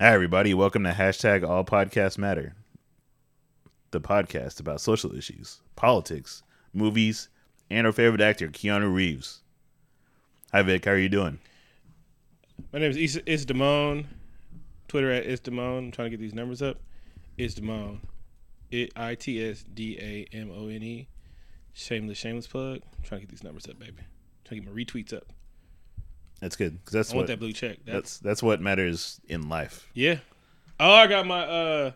Hi, everybody. Welcome to hashtag All Podcasts Matter, the podcast about social issues, politics, movies, and our favorite actor, Keanu Reeves. Hi, Vic. How are you doing? My name is Is Is Damone. Twitter at Is Damone. I'm trying to get these numbers up. Is Damone. I T S D A M O N E. Shameless, shameless plug. I'm trying to get these numbers up, baby. trying to get my retweets up. That's good because that's I want what that blue check. That's, that's that's what matters in life. yeah. Oh, I got my uh.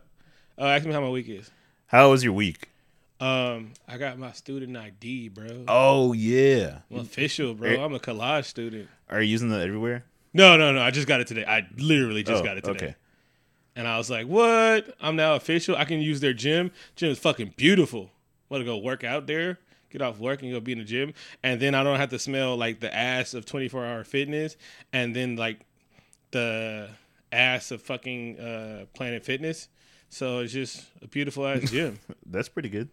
Uh, ask me how my week is. How was your week? Um, I got my student ID, bro. Oh yeah. I'm official, bro. I'm a collage student. Are you using that everywhere? No, no, no. I just got it today. I literally just Oh, got it today. okay. And I was like, what? I'm now official. I can use their gym. Gym is fucking beautiful. Want to go work out there? Get off work and go be in the gym. And then I don't have to smell like the ass of 24 hour fitness and then like the ass of fucking uh, Planet Fitness. So it's just a beautiful ass gym. That's pretty good.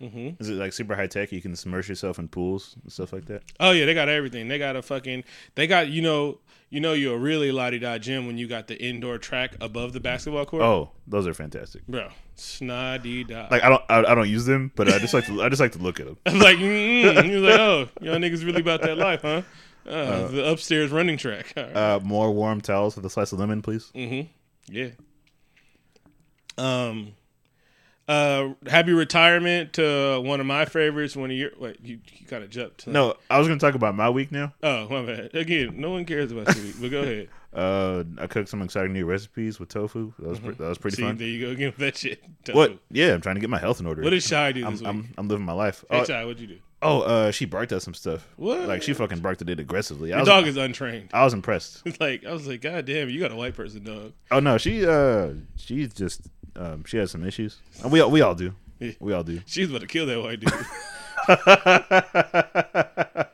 Hmm Is it like super high tech? You can submerge yourself in pools and stuff like that. Oh yeah, they got everything. They got a fucking. They got you know you know you're a really lottie di da gym when you got the indoor track above the basketball court. Oh, those are fantastic. bro, snotty da. Like I don't I, I don't use them, but I just like to I just like to look at them. I'm like, mm He was like, oh, y'all niggas really about that life, huh? Uh, the upstairs running track. Right. Uh, more warm towels with a slice of lemon, please. mm-hmm. Yeah. Um. Uh, happy retirement to one of my favorites. One of your wait, you, you kind of jumped. huh? No, I was gonna talk about my week now. Oh, my bad. Again, no one cares about your week, but go ahead. Uh, I cooked some exciting new recipes with tofu. That was pre- that was pretty Mm-hmm. See, fun. there you go again with that shit. What? Yeah, I'm trying to get my health in order. What did Shy do I'm, this week? I'm I'm living my life. hey, Oh, Shy, what'd you do? oh, uh, she barked at some stuff. What? Like she fucking barked at it aggressively. Your was, dog is untrained. I was impressed. It's like I was like, God damn, you got a white person dog. Oh no, she uh, she's just um, she has some issues. And we all we all do. We all do. She's about to kill that white dude.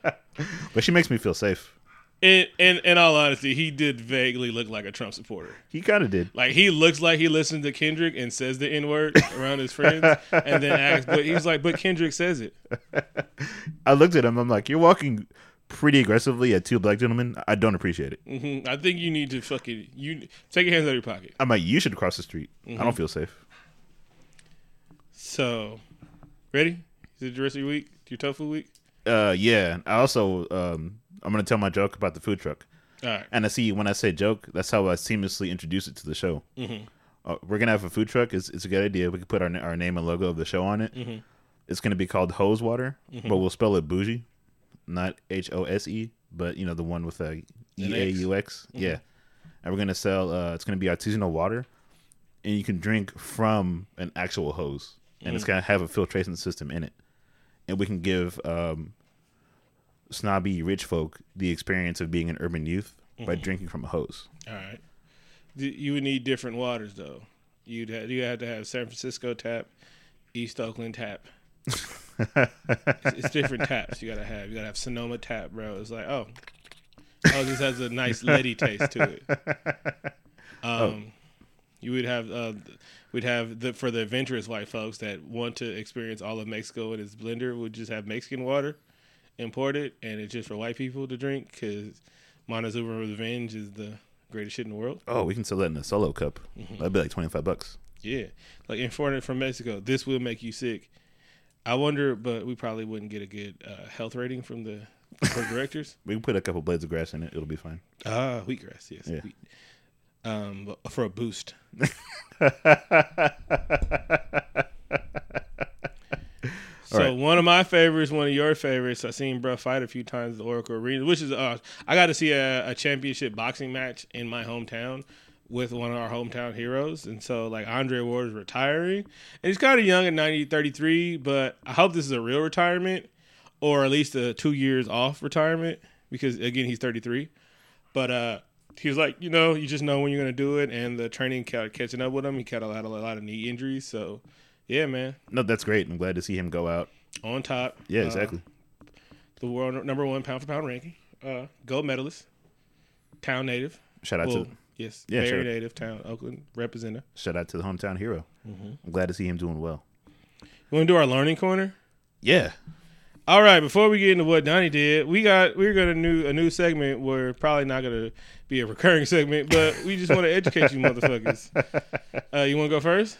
But she makes me feel safe. in, in in all honesty, he did vaguely look like a Trump supporter. He kind of did. Like he looks like he listens to Kendrick and says the N word around his friends, and then acts. But he's like, but Kendrick says it. I looked at him. I'm like, you're walking pretty aggressively at two black gentlemen. I don't appreciate it. hmm I think you need to fucking you take your hands out of your pocket. I'm like, you should cross the street. I Mm-hmm. don't feel safe. So, ready? Is it the rest of your week? Your tofu week? Uh, yeah. I also um, I'm gonna tell my joke about the food truck. All right. And I see when I say joke, that's how I seamlessly introduce it to the show. Mm-hmm. Uh, we're gonna have a food truck. It's, it's a good idea. We could put our our name and logo of the show on it. Mm-hmm. It's gonna be called Hose Water, but we'll spell it bougie, not H O S E, but you know the one with a E A U X. Mm-hmm. Yeah. And we're gonna sell. Uh, it's gonna be artisanal water, and you can drink from an actual hose, and Mm. it's gonna have a filtration system in it, and we can give um, snobby rich folk the experience of being an urban youth by Mm-hmm. drinking from a hose. All right. D- You would need different waters though. You'd have, you have to have San Francisco tap, East Oakland tap. it's, it's different taps you gotta have. You gotta have Sonoma tap, bro. It's like oh, oh, this has a nice leady taste to it. Um, you would have uh, we'd have the for the adventurous white folks that want to experience all of Mexico in its blender. We'd just have Mexican water imported, and it's just for white people to drink because Montezuma Revenge is the greatest shit in the world. Oh, we can sell that in a solo cup. Mm-hmm. That'd be like twenty five bucks. Yeah, like imported from Mexico. This will make you sick. I wonder, but we probably wouldn't get a good uh, health rating from the board directors. We can put a couple blades of grass in it. It'll be fine. Ah, wheatgrass, yes. Yeah. Wheat. Um, for a boost. So right. one of my favorites, one of your favorites. I've seen bro fight a few times at the Oracle Arena, which is uh, I got to see a, a championship boxing match in my hometown with one of our hometown heroes, and so like Andre Ward is retiring, and he's kind of young at 90, 33, but I hope this is a real retirement or at least a two years off retirement because again he's thirty three, but uh. He was like, you know, you just know when you're gonna do it, and the training kept catching up with him. He got a lot, a lot of knee injuries, so yeah, man, No, that's great. I'm glad to see him go out. on top. Yeah, Uh, exactly. the world number one pound for pound ranking, uh, gold medalist, town native. shout out Well, to yes, Yeah, very sure. native town, Oakland representative. shout out to the hometown hero. Mm-hmm. I'm glad to see him doing well. You want to do our learning corner? Yeah. All right, before we get into what Donnie did, we got we're gonna new a new segment We're probably not gonna be a recurring segment, but we just want to educate you motherfuckers. Uh, you want to go first?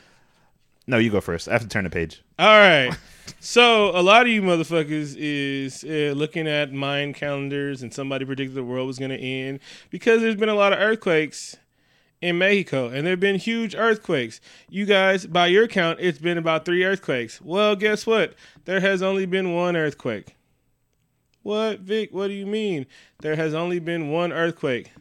No, you go first. I have to turn the page. All right. So a lot of you motherfuckers is uh, looking at Mayan calendars, and somebody predicted the world was gonna end because there's been a lot of earthquakes in Mexico, and there have been huge earthquakes. You guys, by your count, it's been about three earthquakes. Well, guess what? There has only been one earthquake. What, Vic? What do you mean? There has only been one earthquake.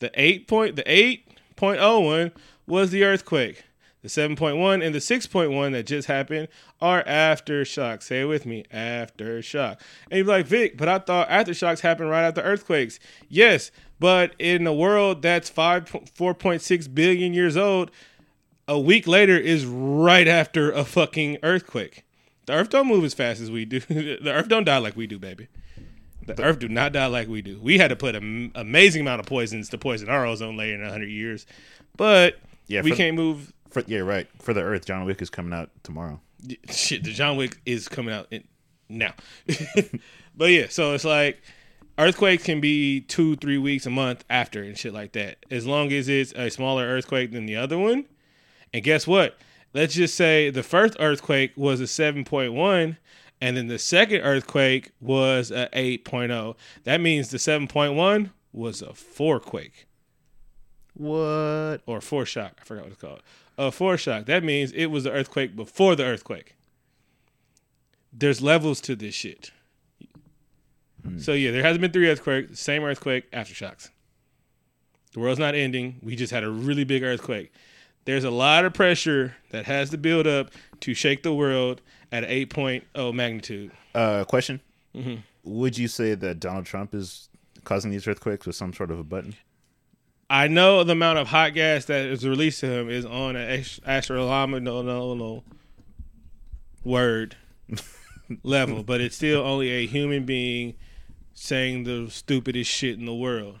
The eight point, the eight point oh one was the earthquake. The seven point one and the six point one that just happened are aftershocks. Say it with me, aftershock. And you're like, Vic, but I thought aftershocks happen right after earthquakes. Yes, but in a world that's five four point six billion years old, a week later is right after a fucking earthquake. The Earth don't move as fast as we do. the Earth don't die like we do, baby. The Earth do not die like we do. We had to put an amazing amount of poisons to poison our ozone layer in hundred years, but Yeah, we can't move. For, yeah, right. For the Earth, John Wick is coming out tomorrow. Shit, the John Wick is coming out in, now. but yeah, so it's like earthquakes can be two, three weeks, a month after, and shit like that. As long as it's a smaller earthquake than the other one. And guess what? Let's just say the first earthquake was a 7.1 and then the second earthquake was a 8.0. That means the 7.1 was a four quake What? or foreshock. I forgot what it's called. A foreshock. That means it was the earthquake before the earthquake. There's levels to this shit. So yeah, there hasn't been three earthquakes. Same earthquake, aftershocks. The world's not ending. We just had a really big earthquake. There's a lot of pressure that has to build up to shake the world at an 8.0 magnitude. Uh, question. Mm-hmm. Would you say that Donald Trump is causing these earthquakes with some sort of a button? I know the amount of hot gas that is released to him is on an ast- astronomical no, no, word level, but it's still only a human being saying the stupidest shit in the world.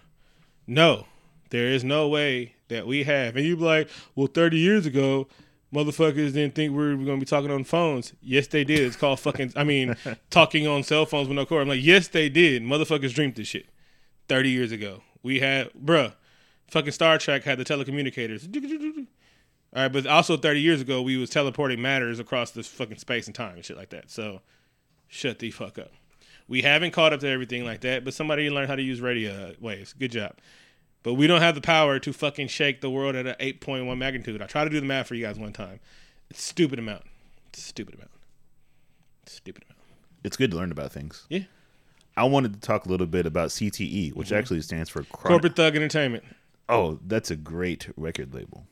No, there is no way that we have. And you'd be like, well, 30 years ago, motherfuckers didn't think we were going to be talking on phones. Yes, they did. It's called fucking, I mean, talking on cell phones with no cord. I'm like, yes, they did. Motherfuckers dreamed this shit 30 years ago. We had, bruh, fucking Star Trek had the telecommunicators. All right, but also 30 years ago, we was teleporting matters across this fucking space and time and shit like that. So, shut the fuck up. We haven't caught up to everything like that, but somebody learned how to use radio waves. Good job. But we don't have the power to fucking shake the world at an 8.1 magnitude. I tried to do the math for you guys one time. It's stupid amount. It's stupid amount. Stupid amount. It's good to learn about things. Yeah. I wanted to talk a little bit about CTE, which mm-hmm. actually stands for chronic. Corporate Thug Entertainment. Oh, that's a great record label.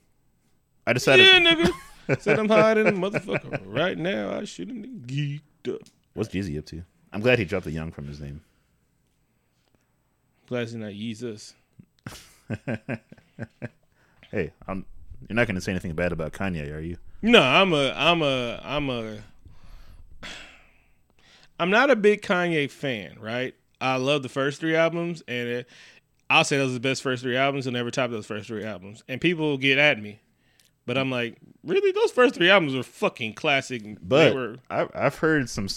I decided. Yeah, nigga. Said I'm hiding, motherfucker. Right now, I shouldn't have geeked up. What's Jeezy up to? I'm glad he dropped the young from his name. Glad he's not Jesus. Hey, I'm, you're not going to say anything bad about Kanye, are you? No, I'm a, I'm a, I'm a. I'm not a big Kanye fan, right? I love the first three albums, and it, I'll say those are the best first three albums. He'll never top those first three albums, and people get at me, but I'm like, really? Those first three albums were fucking classic. But they were. I, I've heard some.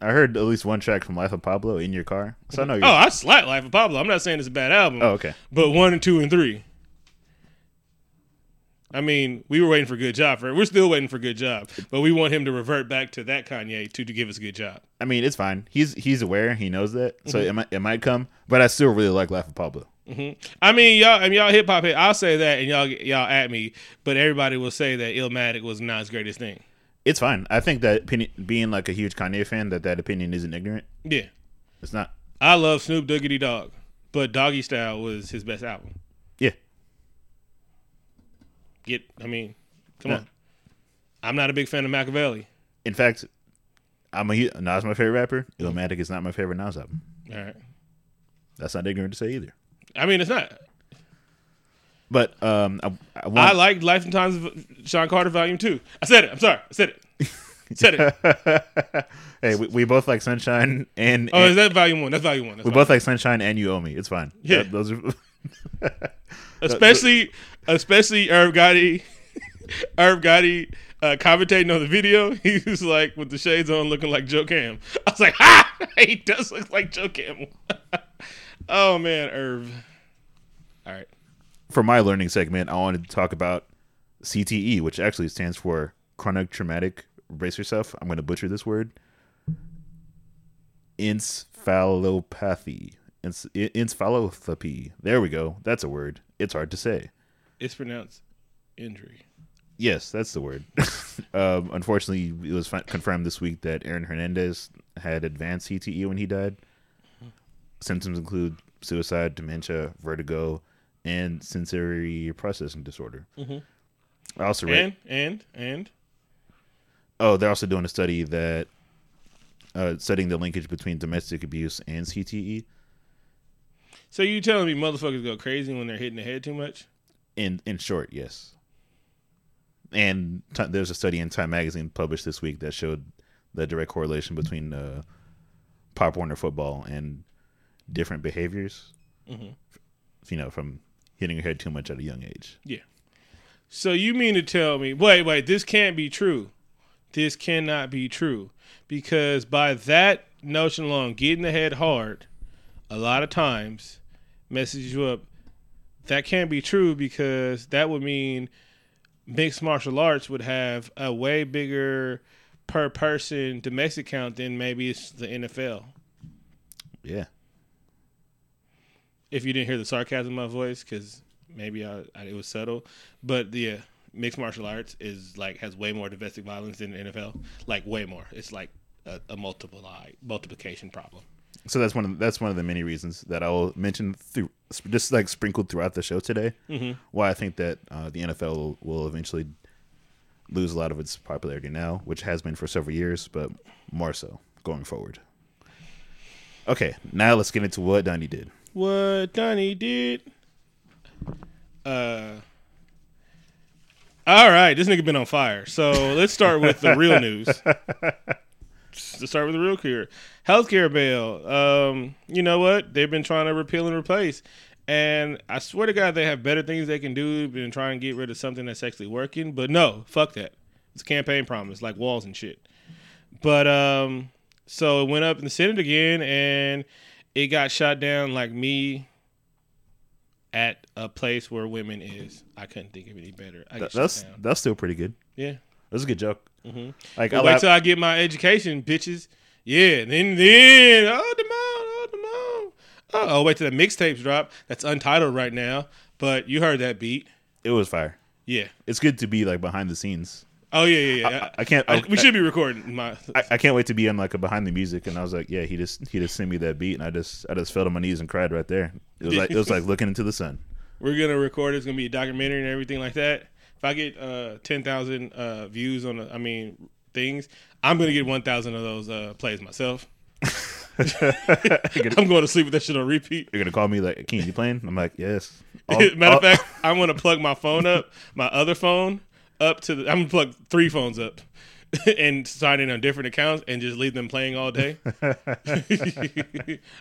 I heard at least one track from Life of Pablo in your car, so I know you're. Oh, I slap Life of Pablo. I'm not saying it's a bad album. Oh, okay. but one and two and three. I mean, we were waiting for good job for We're still waiting for good job, but we want him to revert back to that Kanye to, to give us a good job. I mean, it's fine. He's he's aware. He knows that, so Mm-hmm. it might it might come. But I still really like Life of Pablo. I mean, y'all, I mean, y'all hip hop. I'll say that, and y'all y'all at me, but everybody will say that Illmatic was not his greatest thing. It's fine. I think that opinion, being like a huge Kanye fan, that that opinion isn't ignorant. Yeah, It's not. I love Snoop Diggity Dog, but Doggy Style was his best album. Get, I mean, come on. I'm not a big fan of Machiavelli. In fact, I'm a Nas my favorite rapper. Illmatic is not my favorite Nas album. All right. That's not ignorant to say either. I mean, it's not. But um, I, I, I like Life and Times of Sean Carter Volume Two. I said it. I'm sorry. I said it. said it. hey, we, we both like Sunshine, and, Oh, and is that Volume One? That's Volume One. That's we both like Sunshine, and You Owe Me. It's fine. Yeah. That- those are. especially especially Irv Gotti, Irv Gotti, uh, commentating on the video. He was like with the shades on, looking like Joe Cam. I was like, ha! He does look like Joe Cam. oh man, Irv. All right. For my learning segment, I wanted to talk about CTE, which actually stands for chronic traumatic. Brace yourself. I'm going to butcher this word. Encephalopathy. Enc- encephalopathy. There we go. That's a word. It's hard to say. It's pronounced injury. Yes, that's the word. um, unfortunately, it was fi- confirmed this week that Aaron Hernandez had advanced CTE when he died. Symptoms include suicide, dementia, vertigo, and sensory processing disorder. Mhm. I also read. And and and Oh, they're also doing a study that uh, studying the linkage between domestic abuse and. CTE. so you telling me motherfuckers go crazy when they're hitting the head too much? In in short, yes. And t- there's a study in Time Magazine published this week that showed the direct correlation between uh, Pop Warner football and different behaviors. Mhm. You know, from hitting your head too much at a young age. Yeah. So you mean to tell me? Wait, wait. This can't be true. This cannot be true because by that notion alone, getting the head hard, a lot of times messes you up. That can't be true because that would mean mixed martial arts would have a way bigger per person domestic count than maybe it's the NFL. Yeah, if you didn't hear the sarcasm in my voice because maybe I, I, it was subtle but yeah uh, mixed martial arts is like has way more domestic violence than the nfl like way more. It's like a, a multiple multiplication problem so that's one of that's one of the many reasons that I will mention through just like sprinkled throughout the show today. Mhm. Why I think that uh, the NFL will, will eventually lose a lot of its popularity now, which has been for several years, but more so going forward. Okay, now let's get into what Donnie did. what donnie did uh all right this nigga been on fire so let's start with the real news to start with the real here healthcare bill um you know what they've been trying to repeal and replace and i swear to god they have better things they can do than try and get rid of something that's actually working but no fuck that it's a campaign promise like walls and shit but um so it went up in the senate again and it got shot down like me at a place where women is. I couldn't think of any better. Th- that's that's still pretty good. Yeah. That's a good joke. Mm-hmm. Like wait till I get my education, bitches. Yeah. Then then oh Demone, oh Demone. Oh, oh wait till the mixtapes drop. That's untitled right now. But you heard that beat. it was fire. Yeah. It's good to be like behind the scenes. Oh yeah, yeah, yeah. I, I can't. I- I, we should be recording my. I, I can't wait to be on like a behind the music, and I was like, yeah, he just he just sent me that beat, and I just I just fell on my knees and cried right there. It was like it was like looking into the sun. We're gonna record. It's gonna be a documentary and everything like that. If I get uh, ten thousand uh, views on, the, I mean things, I'm gonna get one thousand of those uh, plays myself. I'm going to sleep with that shit on repeat. You're gonna call me like, King, you playing? I'm like, yes. All- Matter of fact, I'm gonna plug my phone up, my other phone up to the. I'm gonna plug three phones up. and sign in on different accounts and just leave them playing all day.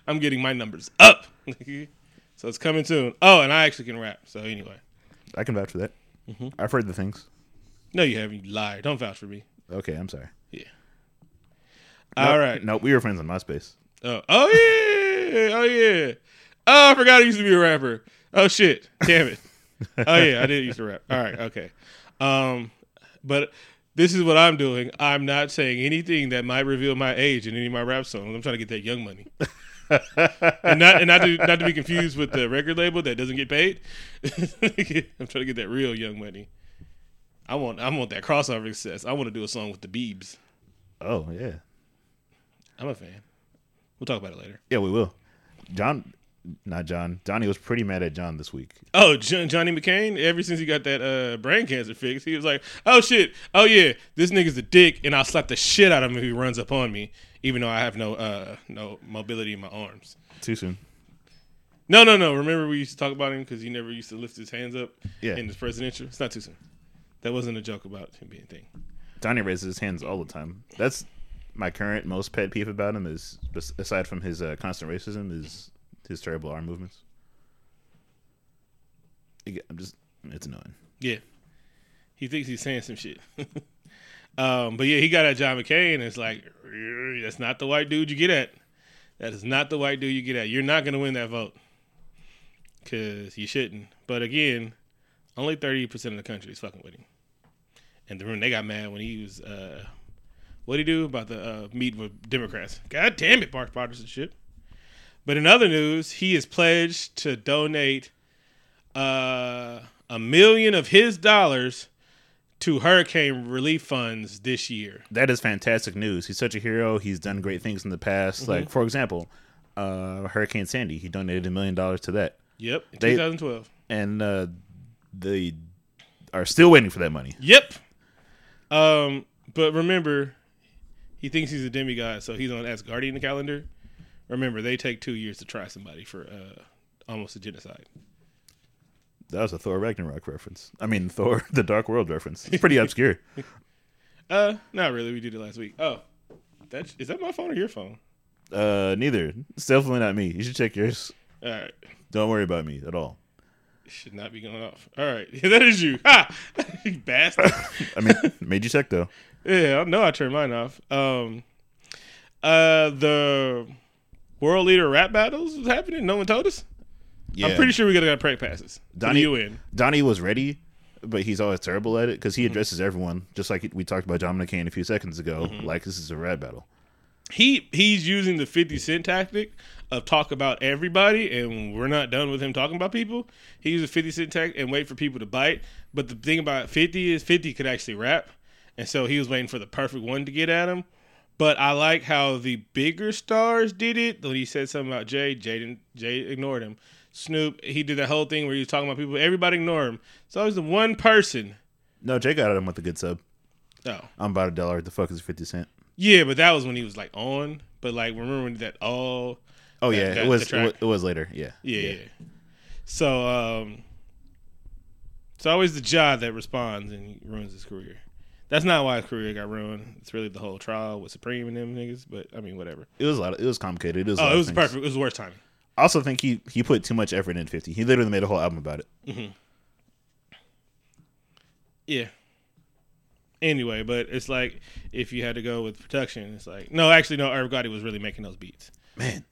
I'm getting my numbers up. so it's coming soon. Oh, and I actually can rap. So anyway. I can vouch for that. Mm-hmm. I've heard the things. No, you haven't. You liar. Don't vouch for me. Okay, I'm sorry. All No, right. No, we were friends on MySpace. Oh, oh yeah. Oh yeah. Oh, I forgot I used to be a rapper. Oh shit. Damn it. oh yeah, I did used to rap. All right. Okay. Um, but this is what I'm doing. I'm not saying anything that might reveal my age in any of my rap songs. I'm trying to get that young money. and not and not to not to be confused with the record label that doesn't get paid. I'm trying to get that real young money. I want I want that crossover success. I want to do a song with the Beebs. Oh yeah, I'm a fan. We'll talk about it later. yeah, we will. John, not John. Johnny was pretty mad at John this week. Oh, John, Johnny McCain. Ever since he got that uh, brain cancer fix, he was like, "Oh shit, oh yeah, this nigga's a dick, and I'll slap the shit out of him if he runs up on me, even though I have no uh, no mobility in my arms." Too soon. No, no, no. Remember we used to talk about him because he never used to lift his hands up Yeah. in his presidential. It's not too soon. That wasn't a joke about him being a thing. Johnny raises his hands all the time. That's my current most pet peeve about him. Is aside from his uh, constant racism, is his terrible arm movements. I'm just, it's annoying. Yeah, he thinks he's saying some shit. Um, but yeah, he got at John McCain. And it's like that's not the white dude you get at. That is not the white dude you get at. You're not gonna win that vote because you shouldn't. But again, only thirty percent of the country is fucking with him. And the room they got mad when he was uh, what he do about the uh, meeting with Democrats. God damn it, Mark partisanship. But in other news, he is pledged to donate uh, a million of his dollars to hurricane relief funds this year. That is fantastic news. He's such a hero. He's done great things in the past. Like for example, uh, Hurricane Sandy. He donated a million dollars to that, Yep, in They- 2012. and uh, they are still waiting for that money. Yep. Um, but remember, he thinks he's a demigod, so he's on Asgardian calendar. Remember, they take two years to try somebody for uh, almost a genocide. That was a Thor Ragnarok reference. I mean, Thor: The Dark World reference. It's pretty obscure. Uh, not really. We did it last week. Oh, that's is that my phone or your phone? Uh, neither. It's definitely not me. You should check yours. All right, Don't worry about me at all. it should not be going off. All right, that is you. Ha, you bastard. I mean, made you check though. Yeah, I know I turned mine off. Um, uh, the world leader rap battles was happening. No one told us. Yeah, I'm pretty sure we got to got prep passes. Donnie- Donnie, UN. Donnie was ready, but he's always terrible at it because he mm-hmm. addresses everyone, just like we talked about John McCain a few seconds ago. Mm-hmm. Like this is a rap battle. He he's using the 50 Cent tactic of talk about everybody, and we're not done with him talking about people. He uses 50 Cent tactic and wait for people to bite. But the thing about 50 is 50 could actually rap, and so he was waiting for the perfect one to get at him. But I like how the bigger stars did it. When he said something about Jay, Jay didn't, Jay ignored him. Snoop, he did that whole thing where he was talking about people. Everybody ignore him. It's always the one person. No, Jay got him with a good sub. Oh, I'm about a dollar. The fuck is fifty cent? yeah, but that was when he was like on. But like, remember when that all Oh That- yeah, that- it was, it was. Later. Yeah. Yeah. yeah. So um it's always the Ja that responds and ruins his career. That's not why his career got ruined. It's really the whole trial with Supreme and them niggas. But I mean, whatever. It was a lot. Of, it was complicated. It was. Oh, it was perfect. It was the worst timing. I also think he he put too much effort in fifty. He literally made a whole album about it. Mm-hmm. Yeah. Anyway, but it's like if you had to go with production, it's like no, actually, no. Irv Gotti was really making those beats. Man,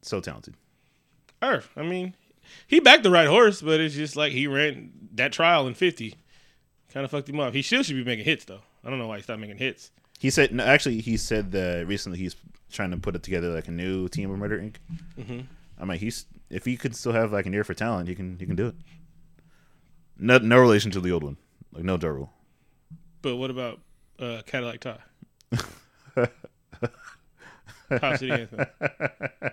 so talented. Irv, I mean, he backed the right horse, but it's just like he ran that trial in fifty, kind of fucked him up. He still should be making hits though. I don't know why he stopped making hits. He said no, actually he said that recently he's trying to put it together like a new team of Murder Inc. Mm-hmm. I mean he's if he could still have like an ear for talent, he can he can do it. No no relation to the old one, like no Daryl. But what about uh, Caddillac Tah? City Anthem.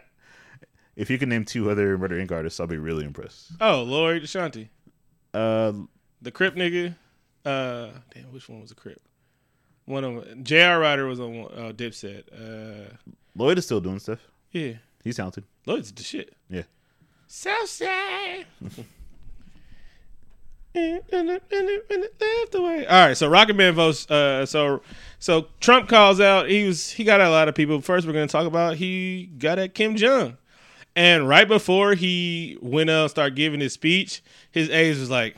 If you can name two other Murder Inc. artists, I'll be really impressed. Oh, Lloyd Deshanti, Uh, the Crip nigga. Uh, damn, which one was the Crip? One of them. J.R. Writer was on uh, Dipset. Uh, Lloyd is still doing stuff. yeah, He's talented. Lloyd's the shit. Yeah. Southside. Left away. All right, so Rocket Man votes. Uh, so so Trump calls out. He was he got a lot of people. First, we're going to talk about he got at Kim Jong, and right before he went out and started giving his speech, his aides was like,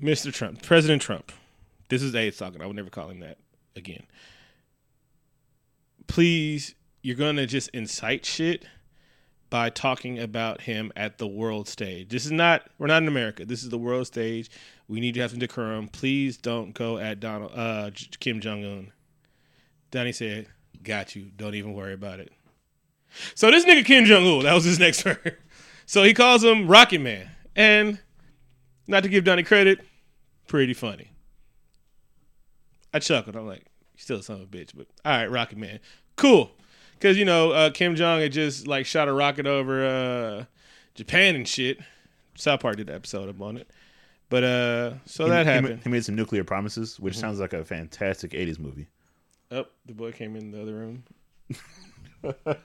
"Mr. Trump, President Trump, this is aides talking. I would never call him that again. Please, you're to just incite shit." by talking about him at the world stage. This is not we're not in America. This is the world stage. We need to have some decorum. Please don't go at Donald uh Kim Jong Un. Donnie said, "Got you. Don't even worry about it." So this nigga Kim Jong Un, that was his next word. So he calls him Rocket Man, and not to give Donnie credit, pretty funny. I chuckled. I'm like, "You still a son of a bitch," but all right, Rocket Man, cool. Because you know uh, Kim Jong had just like shot a rocket over uh, Japan and shit. South Park did an episode up on it, but uh, so He- that happened. Mm-hmm. He made some nuclear promises, which sounds like a fantastic '80s movie. Oh, the boy came in the other room.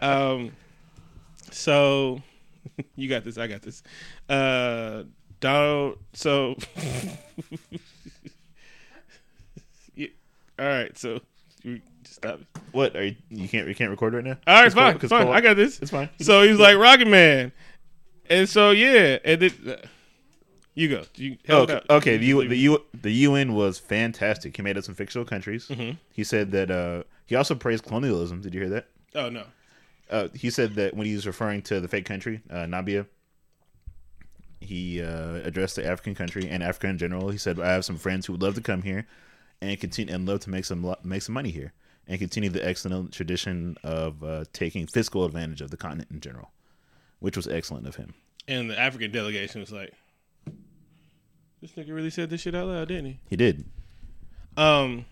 um, so you got this. I got this. Uh, Donald. So, all right. So you stop. What are you? You can't you can't record right now? All right, It's fine, fine. I got this. It's fine. So he was like Rocket Man, and so yeah, and then uh, You go. You help okay, okay. The, U, the, U, the UN was fantastic. He made up some fictional countries. Mhm. He said that uh, he also praised colonialism. Did you hear that? Oh no. Uh, he said that when he was referring to the fake country, uh, Nambia, he uh, addressed the African country and Africa in general. He said, "I have some friends who would love to come here and continue and love to make some make some money here and continue the excellent tradition of uh, taking fiscal advantage of the continent in general," which was excellent of him. And the African delegation was like, "This nigga really said this shit out loud, didn't he?" He did. Um,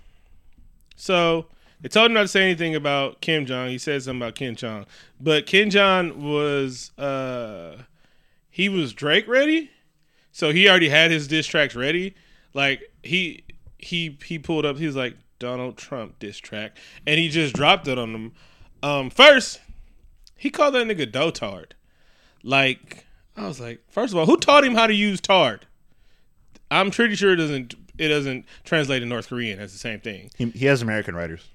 so they told him not to say anything about Kim Jong. He said something about Kim Jong, but Kim Jong was uh he was Drake ready, so he already had his diss tracks ready. Like he he he pulled up. He was like Donald Trump diss track, and he just dropped it on them. Um, first he called that nigga dotard. Like I was like, first of all, who taught him how to use tard? I'm pretty sure it doesn't it doesn't translate in North Korean as the same thing. He, he has American writers.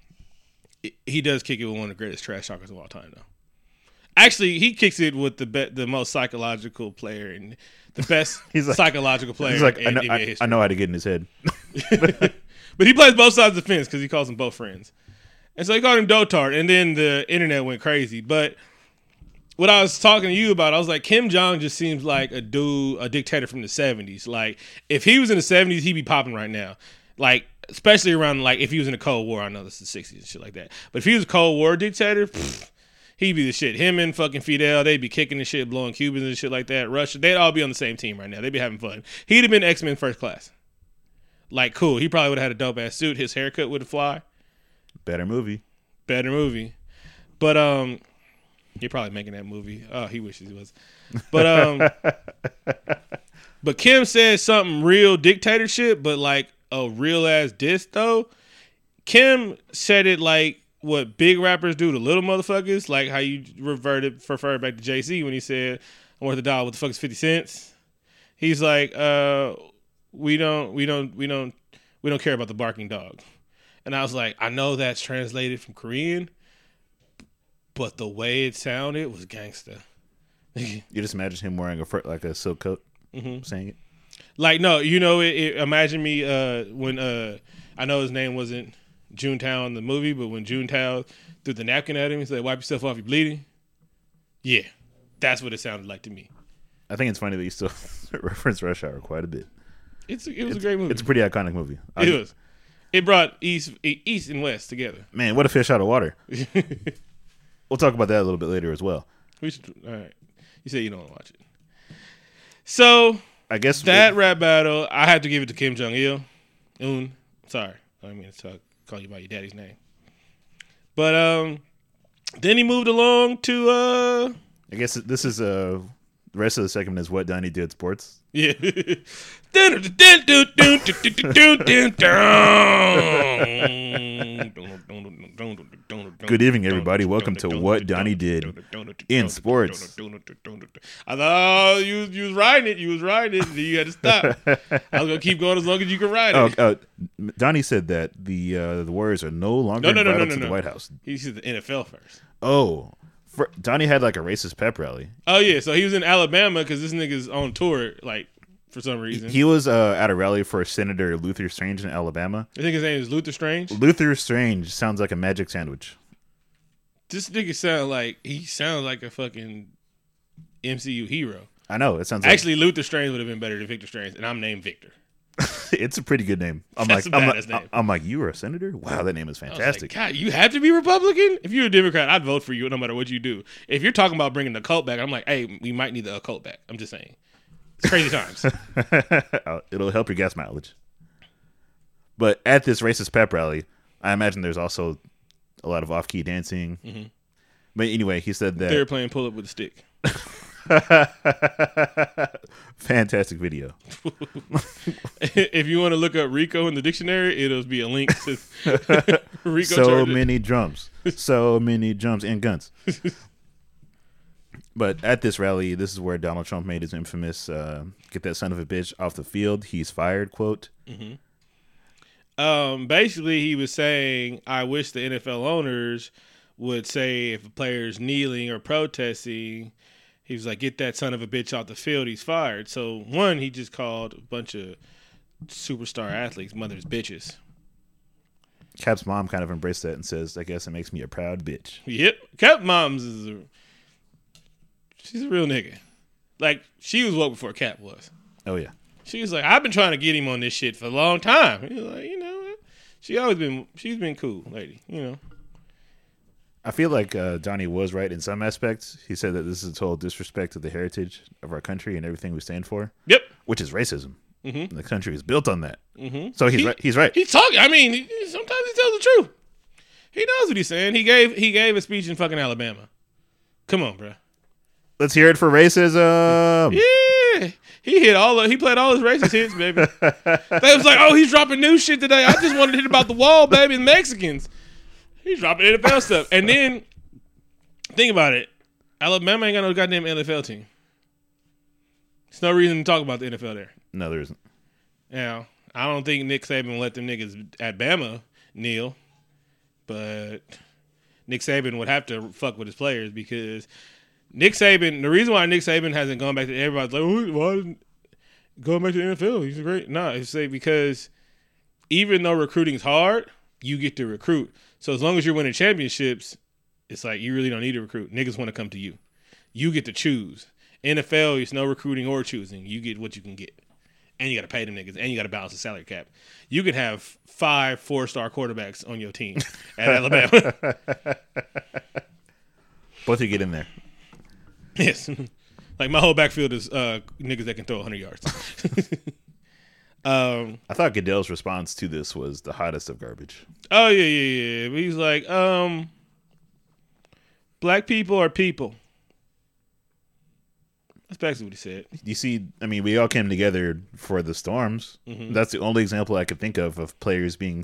He does kick it with one of the greatest trash talkers of all time, though. Actually, he kicks it with the be- the most psychological player and the best He's like- psychological player He's like, in I know, NBA I, history. I know how to get in his head. but he plays both sides of the fence because he calls them both friends. And so he called him Dotard, and then the internet went crazy. But what I was talking to you about, I was like, Kim Jong just seems like a dude, a dictator from the '70s. Like if he was in the '70s, he'd be popping right now. Like especially around like if he was in the Cold War. I know this is the '60s and shit like that. But if he was a Cold War dictator. pfft, He'd be the shit. Him and fucking Fidel, they'd be kicking the shit, blowing Cubans and shit like that. Russia, they'd all be on the same team right now. They'd be having fun. He'd have been X Men first class. Like, cool. He probably would have had a dope ass suit. His haircut would have fly. Better movie. Better movie. But um he probably making that movie. Oh, he wishes he was. But um But Kim said something real dictatorship, but like a real ass diss though. Kim said it like what big rappers do to little motherfuckers, like how you reverted referred back to Jay Z when he said, I'm worth a dollar, what the fuck is fifty cents? He's like, uh, we don't we don't we don't we don't care about the barking dog. And I was like, I know that's translated from Korean, but the way it sounded was gangsta. You just imagine him wearing a fr- like a silk coat, Mm-hmm. saying it. Like no, you know, it, it, imagine me uh, when uh, I know his name wasn't Juntao in the movie, but when Juntao threw the napkin at him, he said, "Wipe yourself off, you're bleeding." Yeah, that's what it sounded like to me. I think it's funny that you still reference Rush Hour quite a bit. It's it was a great movie. It's a pretty iconic movie. I- it was. It brought east east and west together. man, what a fish out of water. We'll talk about that a little bit later as well. we should. All right. You say you don't want to watch it. So I guess that rap battle, I had to give it to Kim Jong Il. Un. Sorry, I mean to talk, call you by your daddy's name. But um, then he moved along to uh, I guess this is uh the rest of the segment is what Donnie did sports. Yeah. Good evening, everybody. Welcome to What Donnie Did in Sports. I thought you you was riding it. You was riding it. You had to stop. I was gonna keep going as long as you could ride it. Oh, uh, Donnie said that the uh, the Warriors are no longer No, no, no, no, to no, the. White House. He said the NFL first. Oh, for, Donnie had like a racist pep rally. Oh yeah, so he was in Alabama because this nigga's on tour, like for some reason. He was uh, at a rally for Senator Luther Strange in Alabama. I think his name is Luther Strange. Luther Strange sounds like a magic sandwich. This nigga sound like he sounds like a fucking MCU hero. I know it sounds like, Actually, Luther Strange would have been better than Victor Strange, and I'm named Victor. it's a pretty good name. I'm That's like, I'm like, name. I'm like, you are a senator? Wow, that name is fantastic. Like, God, you have to be Republican. If you're a Democrat, I'd vote for you no matter what you do. If you're talking about bringing the cult back, I'm like, hey, we might need the occult back. I'm just saying, it's crazy times. Uh, It'll help your gas mileage. But at this racist pep rally, I imagine there's also a lot of off-key dancing. Mhm. But anyway, he said that They're playing pull up with a stick. fantastic video. if you want to look up Rico in the dictionary, it'll be a link to Rico. so many drums, so many drums and guns. but at this rally, this is where Donald Trump made his infamous uh, "Get that son of a bitch off the field. He's fired." Quote. Um, basically, he was saying, "I wish the NFL owners would say if a player's kneeling or protesting, He was like, "Get that son of a bitch off the field. He's fired." So one, he just called a bunch of superstar athletes mothers bitches. Kap's mom kind of embraced that and says, "I guess it makes me a proud bitch." Yep, Kap Moms is a she's a real nigga. Like she was woke before Kap was. Oh yeah, She was like, "I've been trying to get him on this shit for a long time." He was like, "You know, she always been she's been cool, lady. You know." I feel like uh, Donnie was right in some aspects. He said that this is a total disrespect to the heritage of our country and everything we stand for, Yep. which is racism. Mhm. The country is built on that. Mm-hmm. So he's He- right. He's right. He's talking. I mean, he, sometimes he tells the truth. He knows what he's saying. He gave he gave a speech in fucking Alabama. Come on, bro. Let's hear it for racism. Yeah, he hit all. Of, he played all his racist hits, baby. they was like, "Oh, he's dropping new shit today." I just wanted to hit about the wall, baby. The Mexicans. He's dropping NFL stuff, and then think about it. Alabama ain't got no goddamn NFL team. There's no reason to talk about the NFL there. No, there isn't. Now, I don't think Nick Saban let them niggas at Bama kneel, but Nick Saban would have to fuck with his players because Nick Saban. The reason why Nick Saban hasn't gone back to everybody's like, why going back to the NFL? He's great. No, it's say because even though recruiting's hard, you get to recruit. So as long as you're winning championships, it's like you really don't need to recruit. Niggas want to come to you. You get to choose. NFL, it's no recruiting or choosing. You get what you can get and you got to pay them niggas, and you got to balance the salary cap. You could have five four star quarterbacks on your team at Alabama. Both you get in there. yes, like my whole backfield is uh, niggas that can throw 100 yards. Um. I thought Goodell's response to this was the hottest of garbage. Oh yeah, yeah, yeah. But he's like, um, black people are people. That's basically what he said. You see, I mean, we all came together for the storms. That's the only example I could think of of players being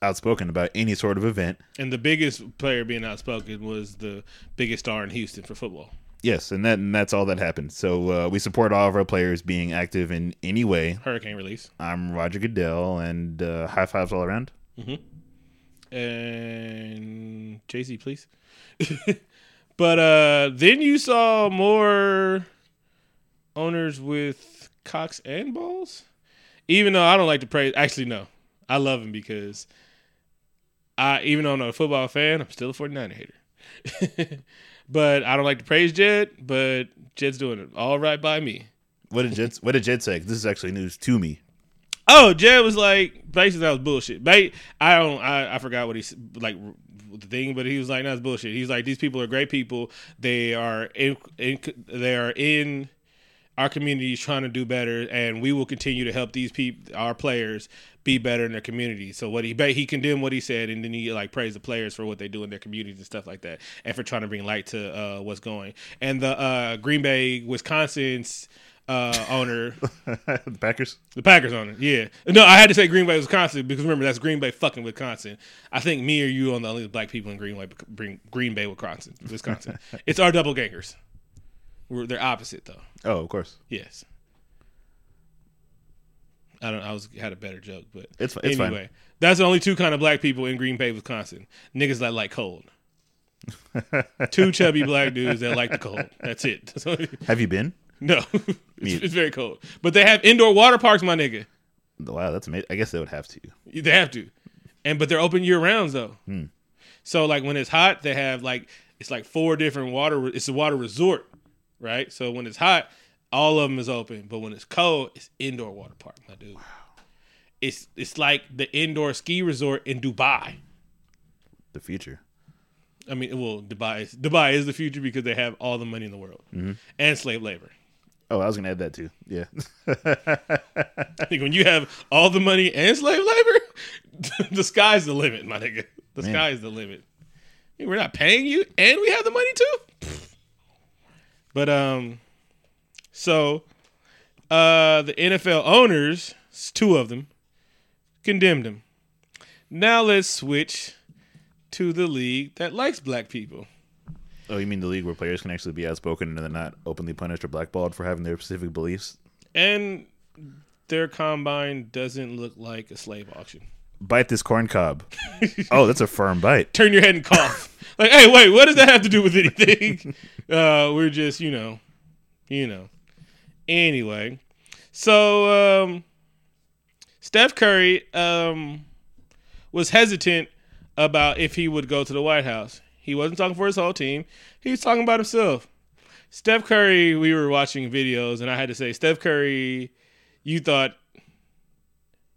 outspoken about any sort of event. And the biggest player being outspoken was the biggest star in Houston for football. Yes, and that and that's all that happened. So uh, we support all of our players being active in any way. Hurricane release. I'm Roger Goodell, and uh, high fives all around. and Jay Z, please. but uh, then you saw more owners with cocks and balls. Even though I don't like to praise, actually no, I love him because I, even though I'm not a football fan, I'm still a 49er hater. but I don't like to praise Jed, but Jed's doing it all right by me. What did Jed, what did Jed say? This is actually news to me. Oh, Jed was like, basically that was bullshit. Ba- I don't, I, I forgot what he like the thing, but he was like, that's bullshit. He's like, these people are great people. They are in, in they are in our community is trying to do better, and we will continue to help these people, our players, be better in their communities. So what he he condemned what he said, and then he like praised the players for what they do in their communities and stuff like that, and for trying to bring light to uh, what's going. And the uh, Green Bay, Wisconsin's uh, owner. the Packers. The Packers owner, yeah. No, I had to say Green Bay, Wisconsin because remember that's Green Bay fucking Wisconsin. I think me or you are the only black people in Green Bay, Green Bay, Wisconsin. Wisconsin. it's our double gangers. We're they're opposite though. Oh, of course. Yes. I don't. I was had a better joke, but It's- it's fine. anyway. That's the only two kind of black people in Green Bay, Wisconsin. Niggas that like cold. two chubby black dudes that like the cold. That's it. Have you been? no, it's, it's very cold. But they have indoor water parks, my nigga. Wow, that's amazing. I guess they would have to. They have to, and but they're open year rounds though. Hmm. So like when it's hot, they have like it's like four different water. It's a water resort, right? So when it's hot, all of them is open. But when it's cold, it's indoor water park, my dude. It's it's like the indoor ski resort in Dubai. The future. I mean, well, Dubai is, Dubai is the future because they have all the money in the world mm-hmm. and slave labor. Oh, I was gonna add that too. Yeah. I think when you have all the money and slave labor, the sky's the limit, my nigga. The Man. sky's the limit. We're not paying you, and we have the money too. But um, so uh, the NFL owners, two of them, condemned him. Now let's switch to the league that likes black people. oh, you mean the league where players can actually be outspoken and they're not openly punished or blackballed for having their specific beliefs? And their combine doesn't look like a slave auction. Bite this corn cob. oh, that's a firm bite. Turn your head and cough. like, hey, wait, what does that have to do with anything? uh, we're just, you know, you know. Anyway, so um, Steph Curry um, was hesitant about if he would go to the White House. He wasn't talking for his whole team. He was talking about himself. Steph Curry, we were watching videos, and I had to say, Steph Curry, you thought,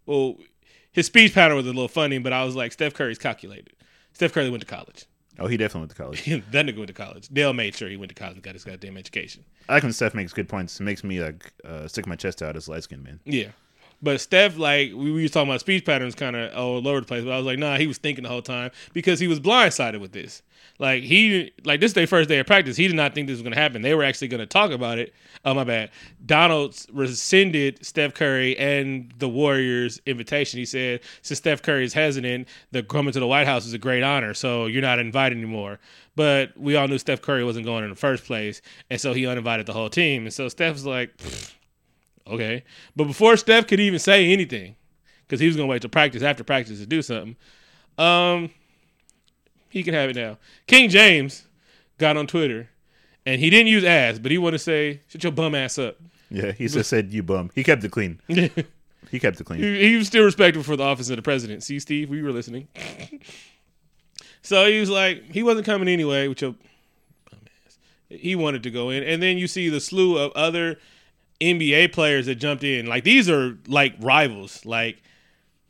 well, his speech pattern was a little funny, but I was like, Steph Curry's calculated. Steph Curry went to college. Oh, he definitely went to college. that nigga went to college. Dell made sure he went to college and got his goddamn education. I like when Steph makes good points. It makes me like uh, stick my chest out as light skinned man. Yeah. But Steph, like we, we were talking about speech patterns, kind of all over the place. But I was like, nah, he was thinking the whole time because he was blindsided with this. Like he, like this is their first day of practice. He did not think this was going to happen. They were actually going to talk about it. Oh my bad. Donald rescinded Steph Curry and the Warriors' invitation. He said, since Steph Curry is hesitant, the coming to the White House is a great honor, so you're not invited anymore. But we all knew Steph Curry wasn't going in the first place, and so he uninvited the whole team. And so Steph was like, okay. But before Steph could even say anything, because he was going to wait till practice after practice to do something, um, he can have it now. King James got on Twitter, and he didn't use ass, but he wanted to say, "Shut your bum ass up." Yeah, he just said you bum. He kept it clean. he kept it clean. He, he was still respectful for the office of the president. See, Steve, we were listening. so he was like, he wasn't coming anyway, which your bum ass. He wanted to go in, and then you see the slew of other NBA players that jumped in. Like these are like rivals. Like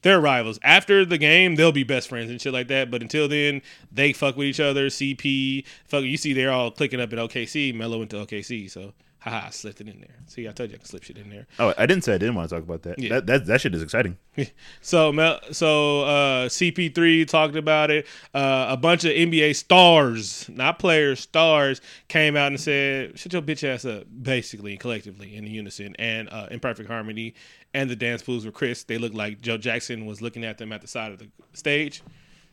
they're rivals. After the game, they'll be best friends and shit like that. But until then, they fuck with each other. CP, fuck. You see, they're all clicking up at OKC. Melo went to OKC, so haha, I slipped it in there. See, I told you I could slip shit in there. Oh, I didn't say I didn't want to talk about that. Yeah. That, that that shit is exciting. So, Mel- so uh, CP3 talked about it. Uh, a bunch of NBA stars, not players, stars, came out and said, "Shut your bitch ass up," basically, collectively, in unison and uh, in perfect harmony. And the dance moves were crisp. They looked like Joe Jackson was looking at them at the side of the stage.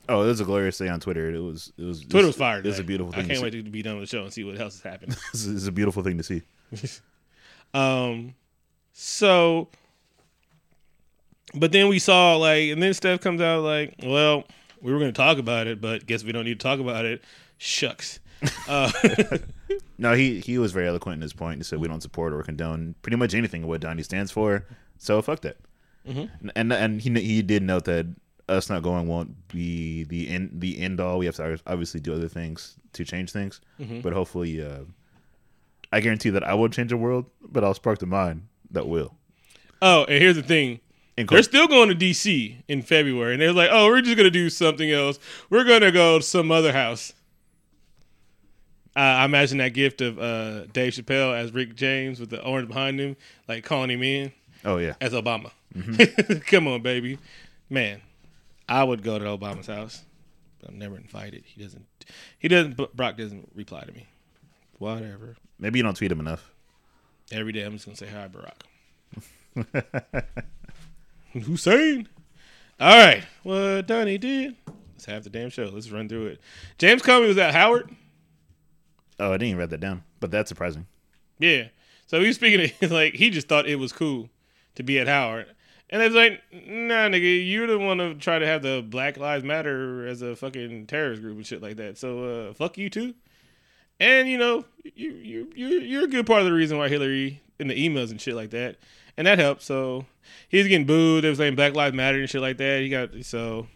Oh, it was a glorious day on Twitter. It was it was Twitter was fired. It was a beautiful thing. I can't wait to be done with the show and see what else is happening. This is a beautiful thing to see. Um, so, but then we saw like, and then Steph comes out like, well, we were going to talk about it, but guess we don't need to talk about it. Shucks. Uh, No, he he was very eloquent in his point. He said we don't support or condone pretty much anything of what Donnie stands for. So fuck that. Mm-hmm. And and he he did note that us not going won't be the end the end all. We have to obviously do other things to change things, Mm-hmm. but hopefully, uh, I guarantee that I won't change the world, but I'll spark the mind that will. oh, and here's the thing. They're still going to DC in February, and they're like, "Oh, we're just gonna do something else. We're gonna go to some other house." Uh, I imagine that gift of uh, Dave Chappelle as Rick James with the orange behind him, like calling him in. oh yeah, as Obama. Mm-hmm. Come on, baby. Man, I would go to Obama's house. But I'm never invited. He doesn't. He doesn't. Brock doesn't reply to me. Whatever. Maybe you don't tweet him enough. Every day I'm just gonna say hi, Barack. Hussein. All right. What Donnie did. Let's have the damn show. Let's run through it. James Comey was at Howard. Oh, I didn't even write that down, but that's surprising. Yeah. So he was speaking to like he just thought it was cool to be at Howard. And was like, nah, nigga, you don't want to try to have the Black Lives Matter as a fucking terrorist group and shit like that. So uh, fuck you too. And you know, you you you're you're a good part of the reason why Hillary in the emails and shit like that, and that helped. So he's getting booed. They was saying Black Lives Matter and shit like that. He got so,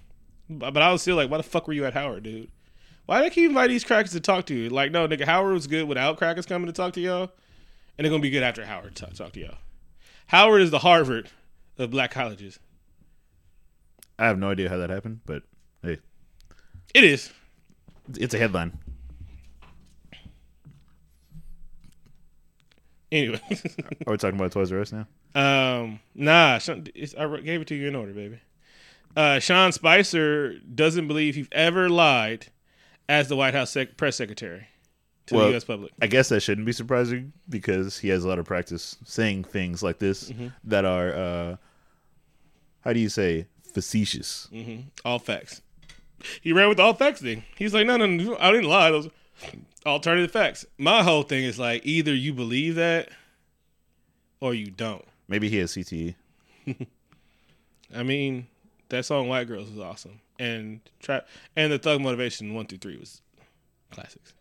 but I was still like, why the fuck were you at Howard, dude? Why did they keep inviting these crackers to talk to you? Like, no, nigga, Howard was good without crackers coming to talk to y'all, and they're gonna be good after Howard talk, talk to y'all. Howard is the Harvard of black colleges. I have no idea how that happened, but hey, It is. it's a headline. Anyway, Are we talking about Toys R Us now? um, nah, it's, I gave it to you in order, baby. Uh, Sean Spicer doesn't believe he ever lied as the White House sec- press secretary to Well, the U.S. public. I guess that shouldn't be surprising because he has a lot of practice saying things like this Mm-hmm. that are, uh, how do you say, facetious. hmm All facts. He ran with all facts thing. He's like, no, no, no, I didn't lie. Those alternative facts. My whole thing is like, either you believe that or you don't. Maybe he has. CTE. I mean, that song "White Girls" was awesome, and trap and the Thug Motivation one through three was classics.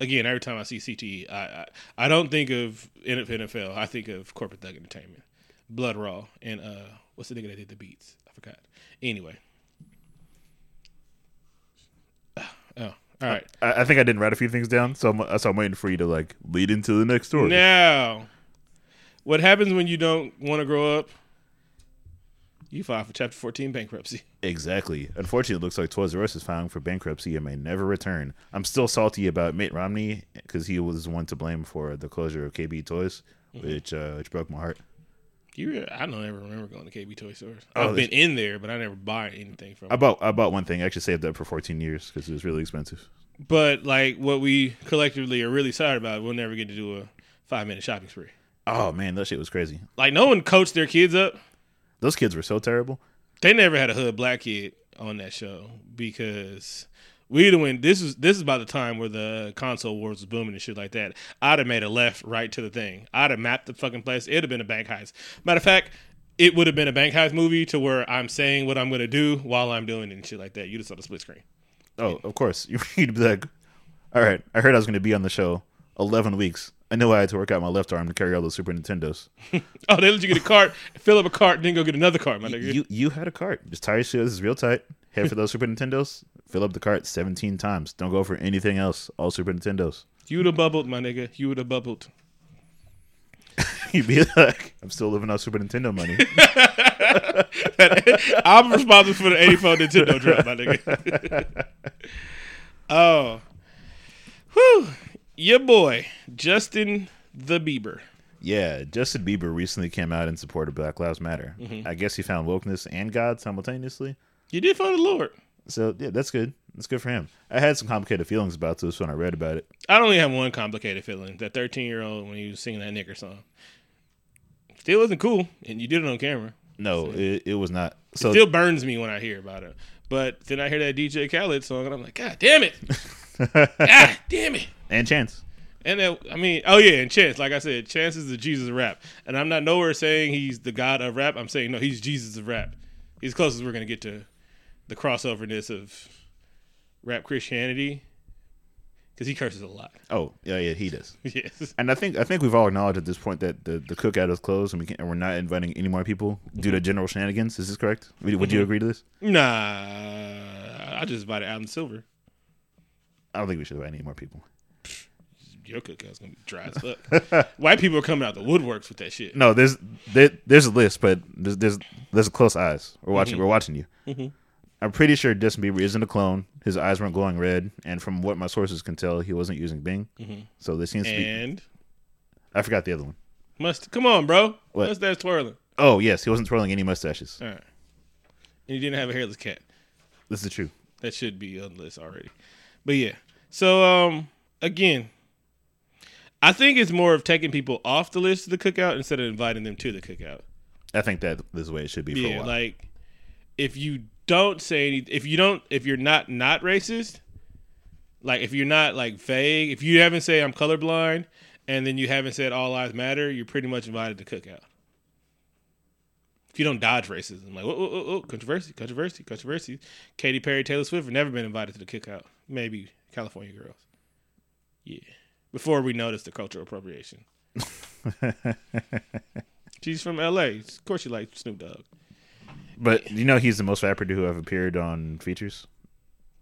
Again, every time I see CTE, I I, I don't think of NFL. I think of Corporate Thug Entertainment, Blood Raw, and uh, what's the nigga that did the beats? I forgot. Anyway. Oh, all right. I, I think I didn't write a few things down, so I'm, so I'm waiting for you to like lead into the next story. Now, what happens when you don't want to grow up? You file for Chapter 14 bankruptcy. Exactly. Unfortunately, it looks like Toys R Us is filing for bankruptcy and may never return. I'm still salty about Mitt Romney because he was the one to blame for the closure of KB Toys, Mm-hmm. which uh, which broke my heart. You, I don't ever remember going to KB Toy Stores. Oh, I've been in there, but I never buy anything from. I bought I bought one thing. I actually saved up for 14 years because it was really expensive. But like what we collectively are really sorry about, we'll never get to do a five minute shopping spree. Oh man, that shit was crazy. Like no one coached their kids up. Those kids were so terrible. They never had a hood black kid on that show because we the win. This is this is about the time where the console wars was booming and shit like that. I'd have made a left right to the thing. I'd have mapped the fucking place. It'd have been a bank heist. Matter of fact, it would have been a bank heist movie to where I'm saying what I'm gonna do while I'm doing it and shit like that. You just saw the split screen. Oh, of course. You'd be like, all right, I heard I was going to be on the show 11 weeks. I knew I had to work out my left arm to carry all those Super Nintendos. Oh, they let you get a cart, fill up a cart, and then go get another cart, my nigga. You you had a cart. Just tie your shoes this is real tight. Head for those Super Nintendos. Fill up the cart 17 times. Don't go for anything else. All Super Nintendos. You would have bubbled, my nigga. You would have bubbled. You'd be like, I'm still living off Super Nintendo money. I'm responsible for the 84 Nintendo drop, my nigga. oh. Whew. Your boy, Justin the Bieber. yeah, Justin Bieber recently came out in support of Black Lives Matter. Mm-hmm. I guess he found wokeness and God simultaneously. You did find the Lord. So yeah, that's good. That's good for him. I had some complicated feelings about this when I read about it. I only have one complicated feeling. That 13 year old when he was singing that nigger song. Still wasn't cool, and you did it on camera. No, it, it was not. So Still burns me when I hear about it. But then I hear that DJ Khaled song, and I'm like, God damn it. God damn it. and Chance. And then, I mean, oh yeah, and Chance, like I said, Chance is the Jesus of rap. And I'm not nowhere saying he's the God of rap. I'm saying no, he's Jesus of rap. He's close as we're gonna get to the crossoverness of rap Christianity, because he curses a lot. Oh yeah, yeah, he does. yes. And I think I think we've all acknowledged at this point that the, the cookout is closed and we can, and we're not inviting any more people due to mm-hmm. general shenanigans. Is this correct? Would, would you mm-hmm. agree to this? Nah, I just invited Adam Silver. I don't think we should invite any more people. Your cookout's gonna be dry as fuck. White people are coming out the woodworks with that shit. No, there's there, there's a list, but there's there's, there's close eyes. We're watching. Mm-hmm. We're watching you. I'm pretty sure Justin Bieber isn't a clone. His eyes weren't glowing red, and from what my sources can tell, he wasn't using Bing. So there seems to be. And I forgot the other one. must come on, bro. What? Mustache twirling. Oh yes, he wasn't twirling any mustaches. All right. And he didn't have a hairless cat. This is true. That should be on the list already. But yeah. So um again, I think it's more of taking people off the list of the cookout instead of inviting them to the cookout. I think that this is the way it should be for a Yeah, while. like if you don't say any if you don't if you're not not racist, like if you're not like vague, if you haven't said I'm colorblind and then you haven't said all lives matter, you're pretty much invited to cookout. If you don't dodge racism, like oh, oh, oh, oh controversy, controversy, controversy. Katy Perry, Taylor Swift have never been invited to the cookout. Maybe California girls. Yeah. Before we notice the cultural appropriation. She's from LA. Of course she likes Snoop Dogg. But you know, he's the most rapper to have appeared on features.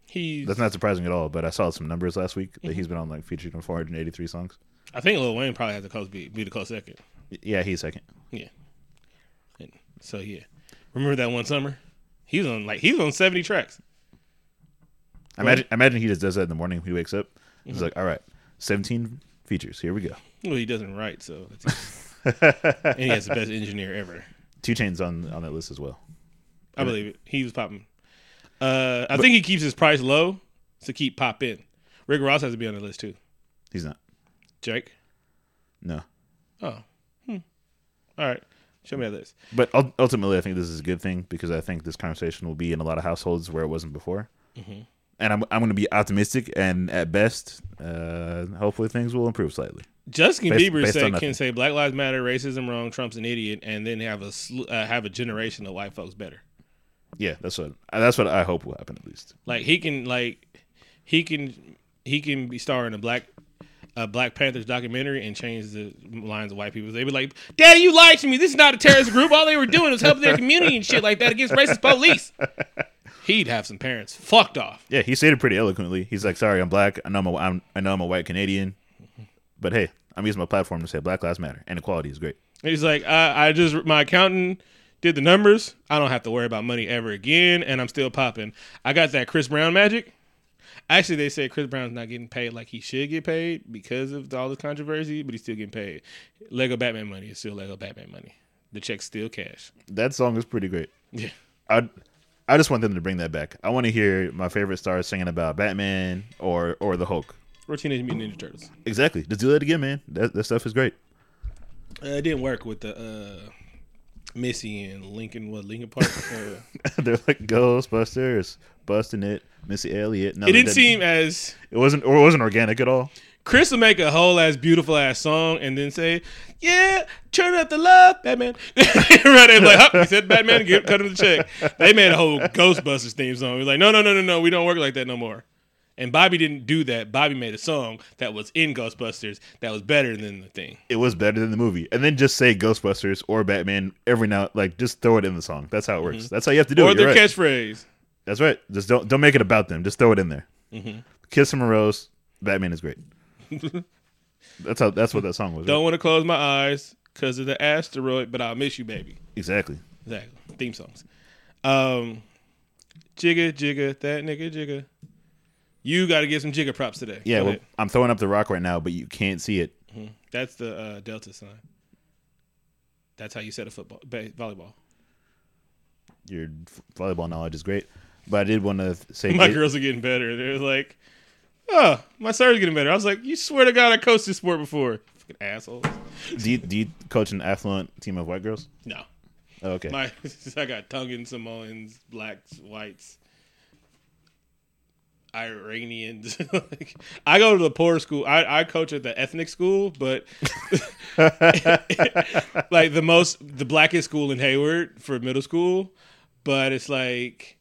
He's That's not surprising at all. But I saw some numbers last week Mm-hmm. that he's been on like featured on 483 songs. I think Lil Wayne probably has the close be, be the close second. Yeah, he's second. Yeah. And so yeah. Remember that one summer? He was on like he was on seventy tracks. I imagine, I imagine he just does that in the morning when he wakes up. He's Mm-hmm. like, all right, 17 features. Here we go. Well, he doesn't write, so that's and he has the best engineer ever. 2 Chainz on on that list as well. I believe it. He was popping. Uh, I think he keeps his price low to keep pop in. Rick Ross has to be on the list too. He's not. Jake. No. Oh. Hmm. All right. Show me that list. But ultimately, I think this is a good thing because I think this conversation will be in a lot of households where it wasn't before. Mm-hmm. And I'm I'm going to be optimistic, and at best, uh, hopefully things will improve slightly. Justin Based- Bieber based said, can say Black Lives Matter, racism wrong, Trump's an idiot, and then have a sl- uh, have a generation of white folks better. Yeah, that's what that's what I hope will happen at least. Like he can like he can he can be starring in a black a Black Panthers documentary and change the lines of white people. They would be like, "Daddy, you lied to me. This is not a terrorist group. All they were doing was helping their community and shit like that against racist police." He'd have some parents fucked off. Yeah, he stated pretty eloquently. He's like, "Sorry, I'm black. I know I'm, a, I'm I know I'm a white Canadian, but hey, I'm using my platform to say Black Lives Matter and equality is great." He's like, I, I just my accountant did the numbers. I don't have to worry about money ever again, and I'm still popping. I got that Chris Brown magic. Actually, they say Chris Brown's not getting paid like he should get paid because of all this controversy, but he's still getting paid. Lego Batman money is still Lego Batman money. The check's still cash. That song is pretty great. Yeah. I I just want them to bring that back. I want to hear my favorite stars singing about Batman or or the Hulk. Or Teenage Mutant Ninja Turtles. Exactly. Just do that again, man. That that stuff is great. Uh, it didn't work with the uh, Missy and Linkin. What Linkin Park? Uh, They're like Ghostbusters, busting it, Missy Elliott. No, it didn't seem as It wasn't or it wasn't organic at all. Chris will make a whole ass beautiful ass song and then say, "Yeah, turn up the love, Batman." right? Like, "Huh," he said, "Batman, cut him the check." They made a whole Ghostbusters theme song. We're like, "No, no, no, no, no, we don't work like that no more." And Bobby didn't do that. Bobby made a song that was in Ghostbusters that was better than the thing. It was better than the movie. And then just say Ghostbusters or Batman every now like just throw it in the song. That's how it works. That's how you have to do Mm-hmm. or it. their right. catchphrase. That's right. Just don't don't make it about them. Just throw it in there. Mm-hmm. Kiss from a rose. Batman is great. that's how. That's what that song was. right? Don't want to close my eyes because of the asteroid, but I'll miss you, baby. Exactly. Exactly. Theme songs. Um, Jigga, Jigga, that nigga, Jigga. You got to get some Jigga props today. Yeah. Well. I'm throwing up the rock right now, but you can't see it. That's the uh, Delta sign. That's how you set a football, ba- volleyball. Your f- volleyball knowledge is great, but I did want to say My get- girls are getting better. They're like, oh, my serve's getting better. I was like, you swear to God, I coached this sport before. Fucking assholes. do, you, do you coach an affluent team of white girls? No. Oh, okay. My, I got Tongan, Samoans, blacks, whites, Iranians. like, I go to the poor school. I, I coach at the ethnic school, but like the most, the blackest school in Hayward for middle school. But it's like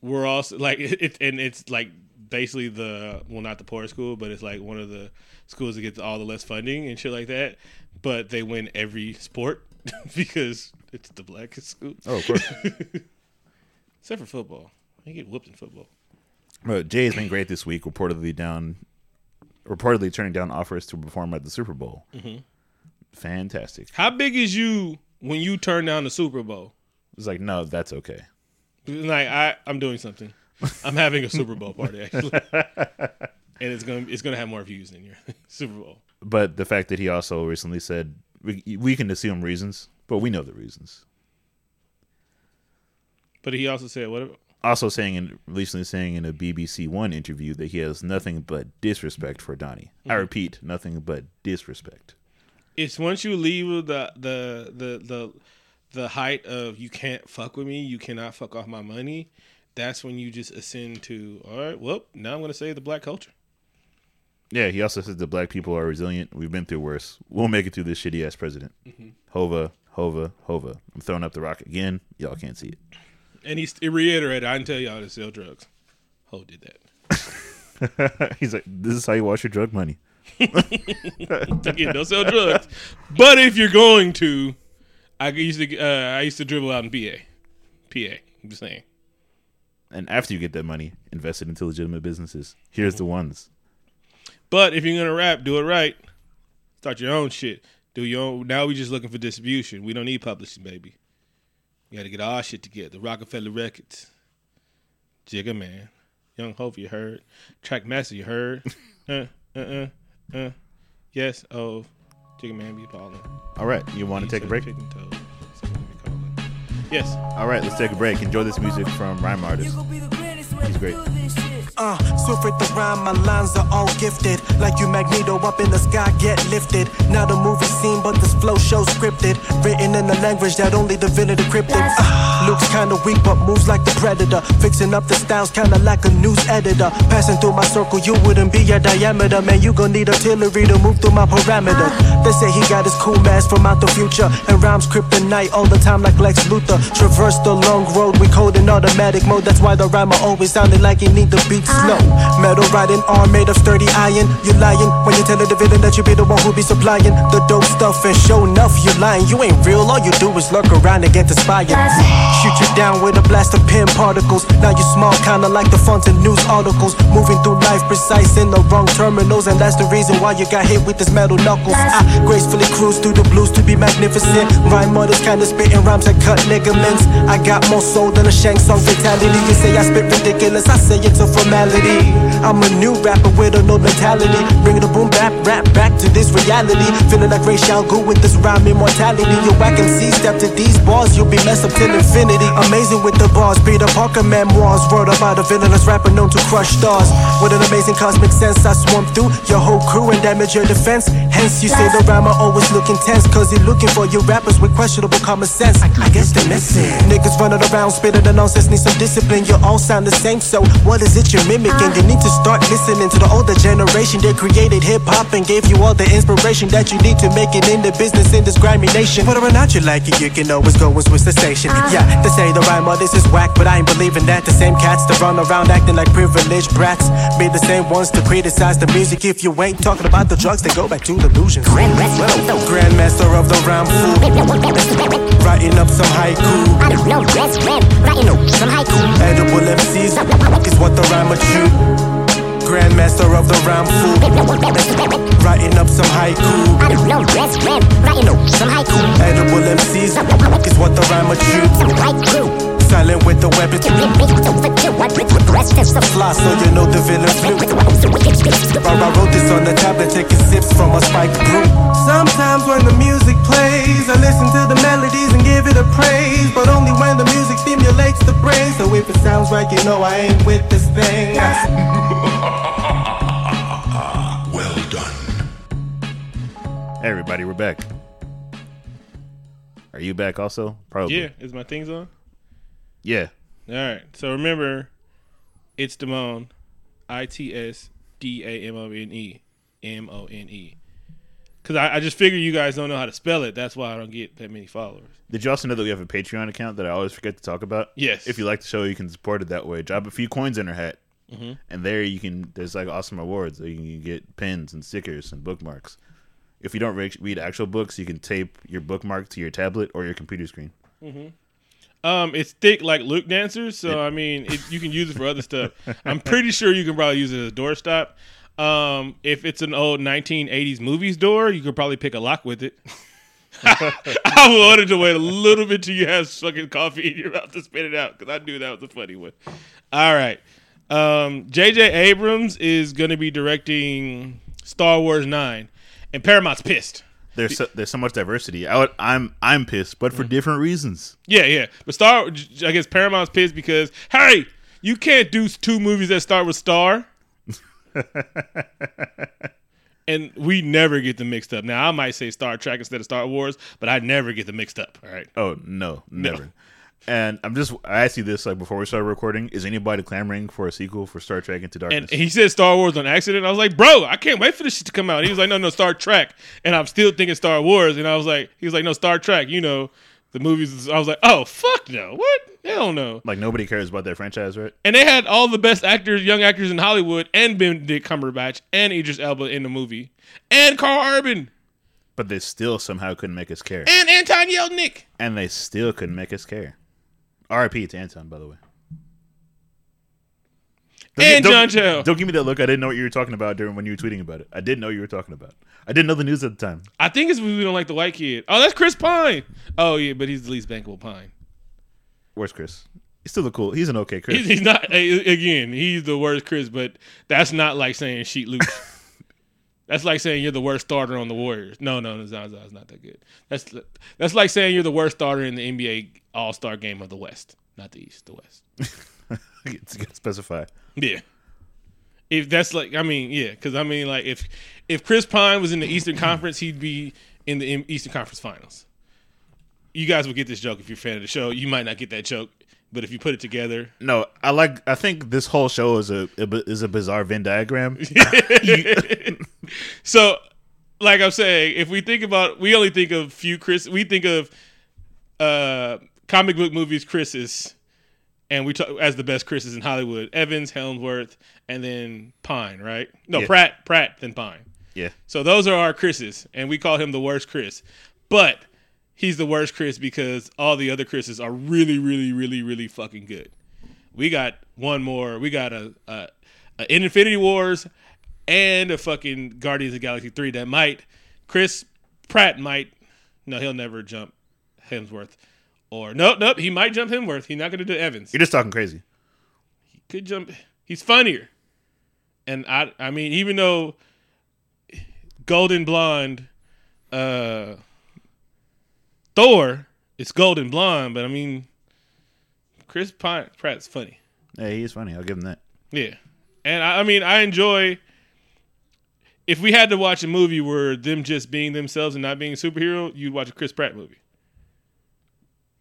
we're also like it, and it's like basically the well, not the poor school, but it's like one of the schools that gets all the less funding and shit like that. But they win every sport because it's the blackest school. oh, of course. Except for football. They get whooped in football. But Jay has been great this week. Reportedly down, reportedly turning down offers to perform at the Super Bowl. Mm-hmm. Fantastic. How big is you when you turn down the Super Bowl? It's like no, that's okay. Like I, I'm doing something. I'm having a Super Bowl party actually, and it's gonna it's gonna have more views than your Super Bowl. But the fact that he also recently said we we can assume reasons, but we know the reasons. But he also said, "What? Also saying in recently saying in a BBC One interview that he has nothing but disrespect for Donnie. I mm-hmm. repeat, nothing but disrespect. It's once you leave the the the the the height of you can't fuck with me, you cannot fuck off my money. That's when you just ascend to all right. Well, now I'm gonna save the black culture. Yeah, he also said that black people are resilient. We've been through worse. We'll make it through this shitty ass president. Mm-hmm. Hova, Hova, Hova. I'm throwing up the rock again. Y'all can't see it. And he, he reiterated, "I didn't tell y'all to sell drugs." Ho did that. He's like, this is how you wash your drug money. Again, don't sell drugs. But if you're going to, I used to uh, I used to dribble out in PA. PA. I'm just saying. And after you get that money, invest it into legitimate businesses. Here's the ones. But if you're gonna rap, do it right. Start your own shit. Do your own. Now we just looking for distribution. We don't need publishing, baby. We got to get our shit together. Roc-A-Fella Records. Jigga man, Young Hov, you heard. Track Master, you heard. uh, uh, uh, uh. Yes. Oh, Jigga man, be balling. All right, you want to take a break? Chicken toes. Something be calling. Yes. All right, let's take a break. Enjoy this music from Rhyme Artist. He's great. Uh, swift with the rhyme, my lines are all gifted. Like you, Magneto, up in the sky, get lifted. Not a movie scene, but this flow show scripted. Written in a language that only the villain decrypted. Uh, looks kinda weak, but moves like the predator. Fixing up the styles, kinda like a news editor. Passing through my circle, you wouldn't be a diameter. Man, you gon' need artillery to move through my parameters. They say he got his cool mask from out the future. And rhymes kryptonite all the time like Lex Luthor. Traverse the long road, we code in automatic mode. That's why the rhymer always sounded like he need the beat slow. Metal riding arm made of sturdy iron. You lying when you tell the villain that you be the one who be supplying the dope stuff and show enough you lying. You ain't real, all you do is lurk around and get inspired. Shoot you down with a blast of Pym particles. Now you small, kinda like the fonts in news articles. Moving through life precise in the wrong terminals, and that's the reason why you got hit with this metal knuckles. I gracefully cruise through the blues to be magnificent. Rhyme mothers kinda spitting rhymes that cut ligaments. I got more soul than a Shang Tsung fatality. You say I spit ridiculous, I say it's a formality. I'm a new rapper with a no mentality. Bringing the boom bap rap back to this reality. Feeling like Ra's al Ghul with this rhyme immortality. You whack MC step to these bars, you'll be messed up till infinity. Amazing with the bars, Peter Parker memoirs. Word about a villainous rapper known to crush stars. With an amazing cosmic sense, I swarm through your whole crew and damage your defense. Hence, you say the rhymer always look intense, cause he looking for you rappers with questionable common sense. I, I guess they're missing. Niggas running around spitting the nonsense, need some discipline. You all sound the same, so what is it you're mimicking? You need to start listening to the older generation that created hip hop and gave you all the inspiration that you need to make it in the business in this grimy nation. Whether or not you like it, you can always go and switch the station. Uh-huh. Yeah, they say the rhyme this is whack, but I ain't believing that. The same cats that run around acting like privileged brats be the same ones to criticize the music. If you ain't talking about the drugs, they go back to delusions. Grandmaster of the rhyme fool, writing up some haiku. I don't know, dress red, writing up some haiku. Edible MCs is what the rhyme rhymer chew. Grandmaster of the rhyme fool, writing up some haiku. I don't know grand, writing up some haiku. Edible MCs is what the rhymer chew. Silent with the weapon. Fly so you know the villain flew. I wrote this on the tablet, taking sips from a spiked brew. Sometimes when the music plays, I listen to the melodies and give it a praise. But only when the music stimulates the brain. So if it sounds right, you know I ain't with this thing. Well done. Hey, everybody, we're back. Are you back also? Probably. Yeah, is my things on? Yeah. All right. So remember, it's Damone, I T S D A M O N E, M O N E. Because I, I just figure you guys don't know how to spell it. That's why I don't get that many followers. Did you also know that we have a Patreon account that I always forget to talk about? Yes. If you like the show, you can support it that way. Drop a few coins in our hat, Mm-hmm. and there you can. There's like awesome rewards. You can get pins and stickers and bookmarks. If you don't re- read actual books, you can tape your bookmark to your tablet or your computer screen. Um, it's thick like Luke dancers, so I mean, it, you can use it for other stuff. I'm pretty sure you can probably use it as a doorstop. Um, if it's an old 1980s movies door, you could probably pick a lock with it. I wanted to wait a little bit till you have fucking coffee and you're about to spit it out because I knew that was a funny one. All right, um, J.J. Abrams is going to be directing Star Wars Nine, and Paramount's pissed. There's so, there's so much diversity. I would, I'm I'm pissed, but for Mm. different reasons. Yeah, yeah. But Star, I guess Paramount's pissed because hey, you can't do two movies that start with Star. and we never get them mixed up. Now I might say Star Trek instead of Star Wars, but I never get them mixed up. All right. Oh no, never. And I'm just I asked you this like before we started recording. Is anybody clamoring for a sequel for Star Trek Into Darkness? And he said Star Wars on accident. I was like, bro, I can't wait for this shit to come out. He was like, no, no, Star Trek. And I'm still thinking Star Wars. And I was like, he was like, no, Star Trek. You know, the movies. I was like, oh fuck no, what? Hell no. like nobody cares about that franchise, right? And they had all the best actors, young actors in Hollywood, and Benedict Cumberbatch and Idris Elba in the movie, and Karl Urban But they still somehow couldn't make us care, and Anton Yelchin. and they still couldn't make us care. R.I.P. to Anton, by the way. And don't, John. Don't give me that look. I didn't know what you were talking about during when you were tweeting about it. I didn't know you were talking about. it. I didn't know the news at the time. I think it's because we don't like the white kid. Oh, that's Chris Pine. Oh yeah, but he's the least bankable Pine. Where's Chris? He's still the cool. He's an okay Chris. He's, he's not again. He's the worst Chris, but that's not like saying Sheet Luke. that's like saying you're the worst starter on the Warriors. No, no, no, Zaza's not that good. That's that's like saying you're the worst starter in the NBA All Star Game of the West, not the East, the West. it's got to specify. Yeah. If that's like, I mean, yeah, because I mean, like, if if Chris Pine was in the Eastern Conference, he'd be in the Eastern Conference Finals. You guys would get this joke if you're a fan of the show. You might not get that joke, but if you put it together, No, I like. I think this whole show is a is a bizarre Venn diagram. so like I'm saying, if we think about, we only think of few Chris. We think of uh comic book movies Chris's, and we talk as the best Chris's in Hollywood: Evans, Hemsworth, and then Pine. Right? No, Yeah. Pratt, Pratt, then Pine. yeah, So those are our Chris's, and we call him the worst Chris. But he's the worst Chris because all the other Chris's are really, really, really, really fucking good. We got one more. We got a, a, a in Infinity Wars and a fucking Guardians of the Galaxy three that might Chris Pratt might no he'll never jump Hemsworth or nope nope he might jump Hemsworth he's not gonna do Evans you're just talking crazy. He could jump. He's funnier, and I I mean even though Golden Blonde, uh, Thor is Golden Blonde, but I mean Chris Pine, Pratt's funny. Yeah, he is funny. I'll give him that. Yeah, and I, I mean I enjoy. If we had to watch a movie where them just being themselves and not being a superhero, you'd watch a Chris Pratt movie.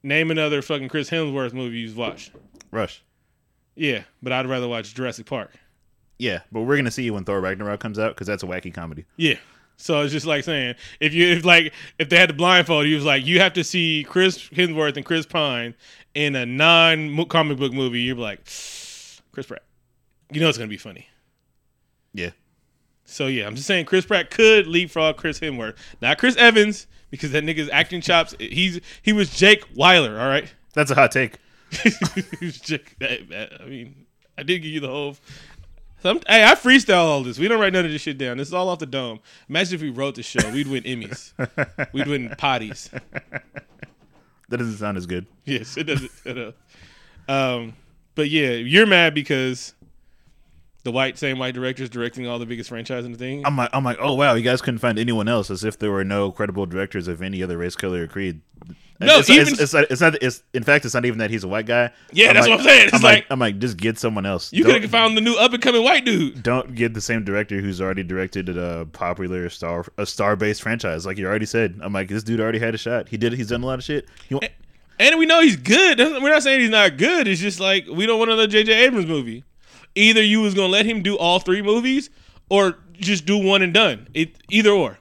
Name another fucking Chris Hemsworth movie you've watched. Rush. Yeah, but I'd rather watch Jurassic Park. Yeah, but we're gonna see you when Thor Ragnarok comes out because that's a wacky comedy. Yeah. So it's just like saying if you if like if they had the blindfold, you was like you have to see Chris Hemsworth and Chris Pine in a non comic book movie. You're like Chris Pratt. You know it's gonna be funny. Yeah, So yeah, I'm just saying Chris Pratt could leapfrog Chris Hemsworth, not Chris Evans, because that nigga's acting chops. He's he was Jake Weiler. All right. that's a hot take. He Jake- I mean, I did give you the whole. Some, hey, I freestyle all this. We don't write none of this shit down. This is all off the dome. Imagine if we wrote the show. We'd win Emmys. We'd win potties. That doesn't sound as good. Yes, it does. It does. Um, but yeah, you're mad because the white same white directors directing all the biggest franchise in the thing. I'm like, I'm like, oh wow, you guys couldn't find anyone else, as if there were no credible directors of any other race, color, or creed. No, it's, even- it's, it's, not, it's not. It's in fact, it's not even that he's a white guy. Yeah, that's like- what I'm saying. It's I'm like- I'm like, just get someone else. you could have found the new up and coming white dude. Don't get the same director who's already directed a popular star a star based franchise, like you already said. I'm like, this dude already had a shot. He did. He's done a lot of shit. He, And we know he's good. We're not saying he's not good. It's just like we don't want another J.J. Abrams movie. Either you was gonna let him do all three movies, or just do one and done. It either or.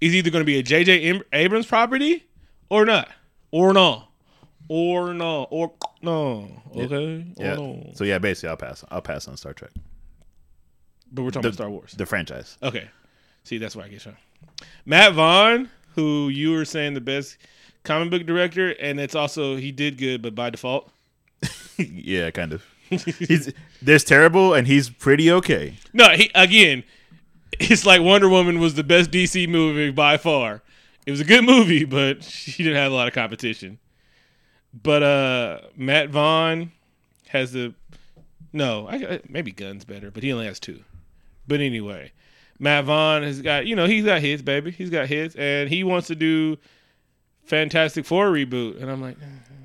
He's either gonna be a J.J. Abrams property or not, or no, or no, or no. Okay, yeah. or no. So yeah, basically, I'll pass. I'll pass on Star Trek, But we're talking the- about Star Wars. the franchise. Okay. See, that's why I get shot. Matt Vaughn, who you were saying the best comic book director, and it's also he did good, but by default. yeah, kind of. he's there's terrible, and he's pretty okay. No, he again, it's like Wonder Woman was the best DC movie by far. It was a good movie, but she didn't have a lot of competition. But uh Matt Vaughn has the no, I, maybe Gunn's better, but he only has two. But anyway, Matt Vaughn has got you know he's got his baby. He's got his, and he wants to do Fantastic Four reboot, and I'm like,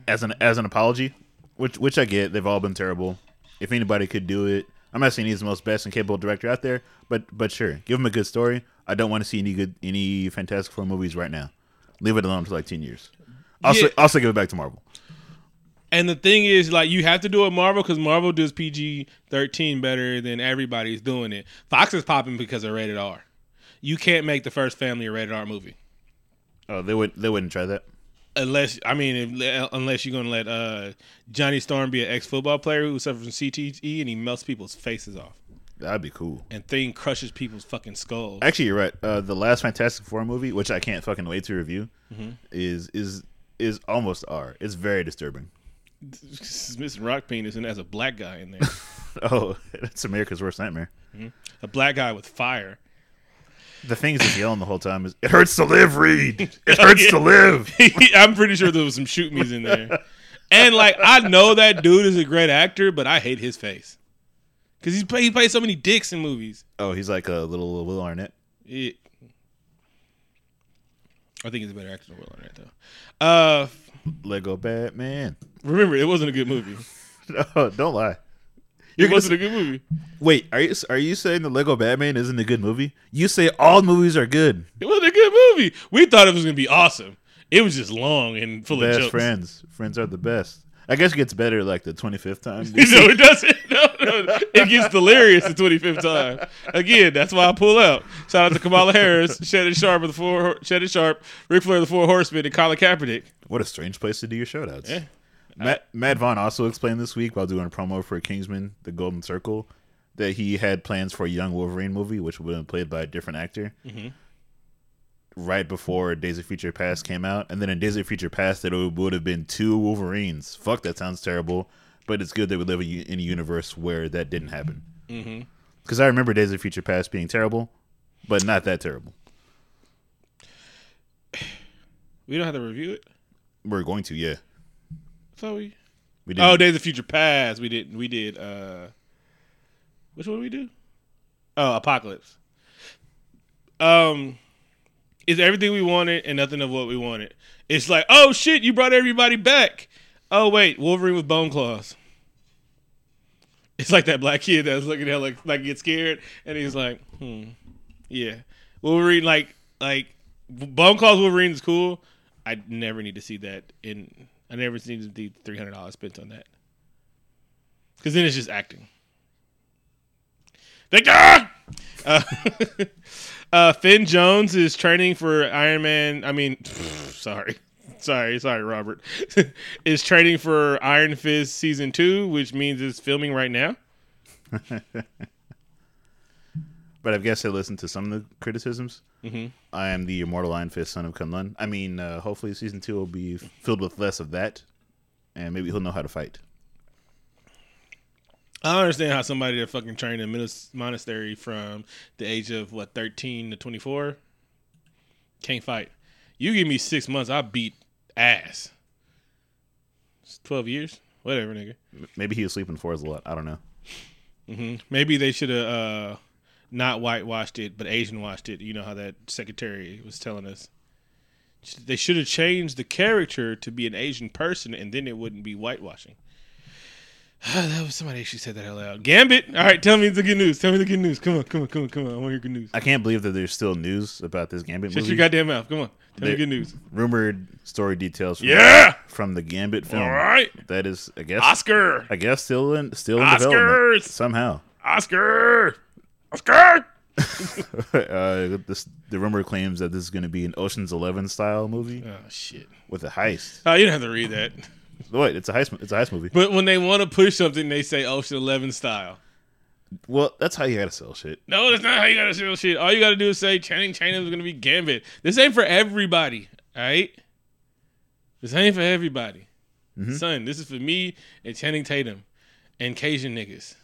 as an as an apology, which which I get. They've all been terrible. If anybody could do it, I'm not saying he's the most best and capable director out there, but but sure, give him a good story. I don't want to see any good any Fantastic Four movies right now. Leave it alone for like ten years. Also, Yeah. also give it back to Marvel. And the thing is, like, you have to do it Marvel because Marvel does PG thirteen better than everybody's doing it. Fox is popping because of rated R. You can't make the first family a rated R movie Oh, they would they wouldn't try that. unless, I mean, if- unless you're gonna let uh, Johnny Storm be an ex football player who suffers from CTE and he melts people's faces off That'd be cool. and thing crushes people's fucking skulls. Actually, you're right. Uh, the last Fantastic Four movie, which I can't fucking wait to review, Mm-hmm. is is is almost R. It's very disturbing. Missing rock penis and there's a black guy in there, Oh, that's America's worst nightmare. a black guy with fire. The thing is just yelling the whole time is, "It hurts to live, Reed. It hurts to live." I'm pretty sure there was some shoot me's in there. And like I know that dude is a great actor, but I hate his face because he's play, he plays so many dicks in movies. Oh, he's like a little Will Arnett. It, I think he's a better actor than Will Arnett though. Uh, Lego Batman. remember, it wasn't a good movie. Oh, don't lie. You're it gonna wasn't a good movie. Wait, are you are you saying the Lego Batman isn't a good movie? You say all movies are good. It wasn't a good movie. We thought it was gonna be awesome. It was just long and full of Best jokes. friends. Friends are the best. I guess it gets better like the twenty fifth time. no, it doesn't. No, no. It gets delirious the 25th time. Again, that's why I pull out. Shout out to Kamala Harris, Shannon Sharpe of the four, Shannon Sharpe, Ric Flair of the Four Horsemen, and Colin Kaepernick. What a strange place to do your shout outs. Yeah. Matt, Matt Vaughn also explained this week while doing a promo for Kingsman, The Golden Circle, that he had plans for a young Wolverine movie, which would have been played by a different actor. Mm-hmm. Right before Days of Future Past came out, and then in Days of Future Past, it would have been two Wolverines. Fuck, that sounds terrible, but it's good that we live in a universe where that didn't happen. Because I remember Days of Future Past being terrible, but not that terrible. We don't have to review it. We're going to, yeah. So we. We did. Oh, Days of Future Past. We did. We did. uh Which one did we do? Oh, Apocalypse. Um, is everything we wanted and nothing of what we wanted. It's like, oh shit, you brought everybody back. Oh wait, Wolverine with bone claws. It's like that black kid that's looking at like like get scared and he's like, hmm, yeah. Wolverine like like bone claws Wolverine is cool. I never need to see that in. I never need to see three hundred dollars spent on that because then it's just acting. God. Uh, uh, Finn Jones is training for Iron Man. I mean, sorry, sorry, sorry, Robert. is training for Iron Fist season two, which means it's filming right now. But I guess I listened to some of the criticisms. Mm-hmm. I am the immortal Iron Fist, son of Kunlun. I mean, uh, hopefully season two will be filled with less of that, and maybe he'll know how to fight. I don't understand how somebody that fucking trained in a monastery from the age of what thirteen to twenty four can't fight. You give me six months, I beat ass. It's Twelve years, whatever, nigga. Maybe he was sleeping for us a lot. I don't know. Maybe they should have uh, not whitewashed it, but Asian washed it. You know how that secretary was telling us. They should have changed the character to be an Asian person, and then it wouldn't be whitewashing. that was somebody actually said that out loud. Gambit. All right, tell me the good news. Tell me the good news. Come on, come on, come on, come on. I want to hear good news. I can't believe that there's still news about this Gambit movie. Shut movie. your goddamn mouth. Come on. Tell me good news. Rumored story details. From Yeah. from the Gambit film. All right. That is, I guess, Oscar. I guess still in still in Oscars! development somehow. Oscar. Oscar. uh, this, the rumor claims that this is going to be an Ocean's Eleven style movie Oh shit. with a heist. Oh, you don't have to read that. Wait, it's a heist. It's a heist movie. But when they want to push something, they say Ocean Eleven style. Well, that's how you gotta sell shit. No, that's not how you gotta sell shit. All you gotta do is say Channing Tatum is gonna be Gambit. This ain't for everybody, all right? This ain't for everybody. Mm-hmm. Son, this is for me and Channing Tatum and Cajun niggas.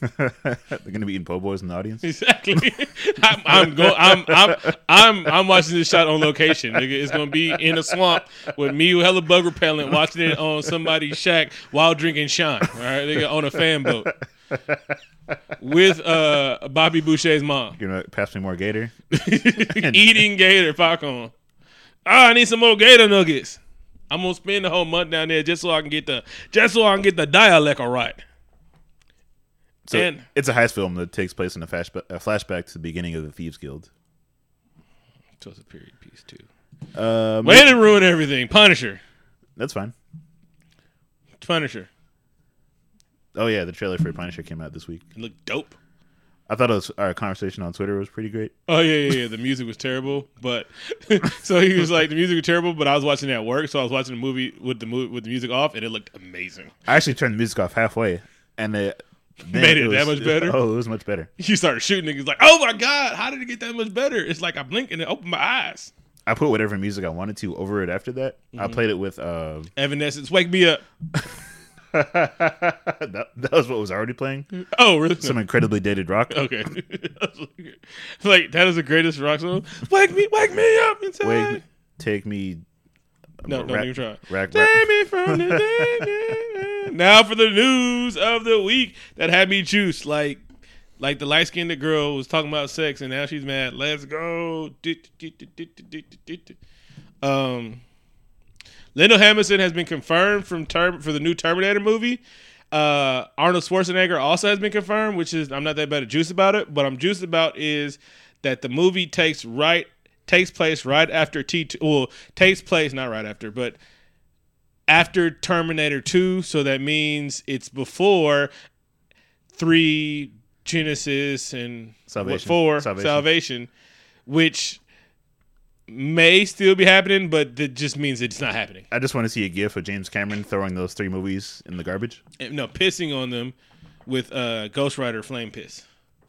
They're gonna be eating po' boys in the audience. Exactly. I'm I'm, go, I'm I'm I'm I'm watching this shot on location. Nigga, it's gonna be in a swamp with me with hella bug repellent, watching it on somebody's shack while drinking shine. All right, nigga, on a fan boat with uh Bobby Boucher's mom. You know, pass me more gator. eating gator popcorn. Ah, I need some more gator nuggets. I'm gonna spend the whole month down there just so I can get the just so I can get the dialect all right. So And- it's a heist film that takes place in a, flashback, a flashback to the beginning of the Thieves Guild. So it's a period piece too. Um, Way to ruin everything. Punisher. that's fine. Punisher. Oh yeah, the trailer for Punisher came out this week. It looked dope. I thought it was, our conversation on Twitter was pretty great. Oh yeah, yeah, yeah. The music was terrible, but so he was like, the music was terrible, but I was watching it at work, so I was watching the movie with the movie with the music off, and it looked amazing. I actually turned the music off halfway, and it then Made it that much better? Oh, it was much better. You started shooting, and he's like, "Oh my god, how did it get that much better?" It's like I blinked and it opened my eyes. I put whatever music I wanted to over it after that. I Mm-hmm. played it with uh, Evanescence, wake me up. that, that was what was already playing. Oh, really? Some incredibly dated rock. Okay. like that is the greatest rock song. Wake me, wake me up inside. Wait, take me. No, rap- even try. Rack, Take me from the day. Now for the news of the week that had me juiced. Like, like the light skinned girl was talking about sex and now she's mad. Let's go. Um, Linda Hamilton has been confirmed from term for the new Terminator movie. Uh, Arnold Schwarzenegger also has been confirmed, which is I'm not that bad at juice about it. But I'm juiced about is that the movie takes right takes place right after T two. Well, takes place not right after, but after Terminator Two. So that means it's before three Genisys and Salvation. four Salvation. Salvation, which may still be happening, but that just means it's not happening. I just want to see a gif of James Cameron throwing those three movies in the garbage. No, pissing on them with uh, Ghost Rider Flame Piss.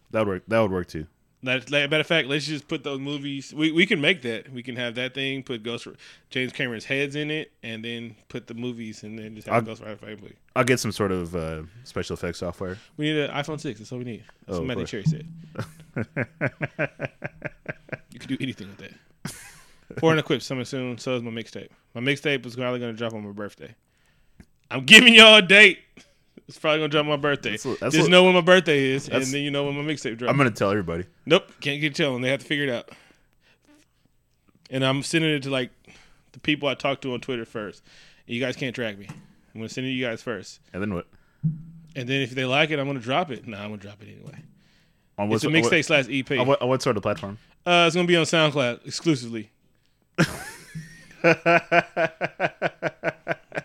That would work. That would work too. Like, like, matter of fact, let's just put those movies. We, we can make that. We can have that thing. Put Ghost James Cameron's heads in it, and then put the movies, and then just have I'll- Ghost Rider Piss. I'll get some sort of uh, special effects software. We need an iPhone six. That's all we need. That's Oh, what Matty Cherry said. you can do anything with that. Pouring equipped coming soon. So is my mixtape. My mixtape is probably going to drop on my birthday. I'm giving y'all a date. It's probably going to drop my birthday. That's that's Just what- know when my birthday is, and then you know when my mixtape drops. I'm gonna tell everybody. Nope, can't get telling. They have to figure it out. And I'm sending it to like the people I talked to on Twitter first. You guys can't track me. I'm gonna send it to you guys first, And then what? and then if they like it, I'm gonna drop it. Nah, I'm gonna drop it anyway. On what, It's a mixtape slash EP. on what, on what sort of platform? Uh, it's gonna be on SoundCloud exclusively.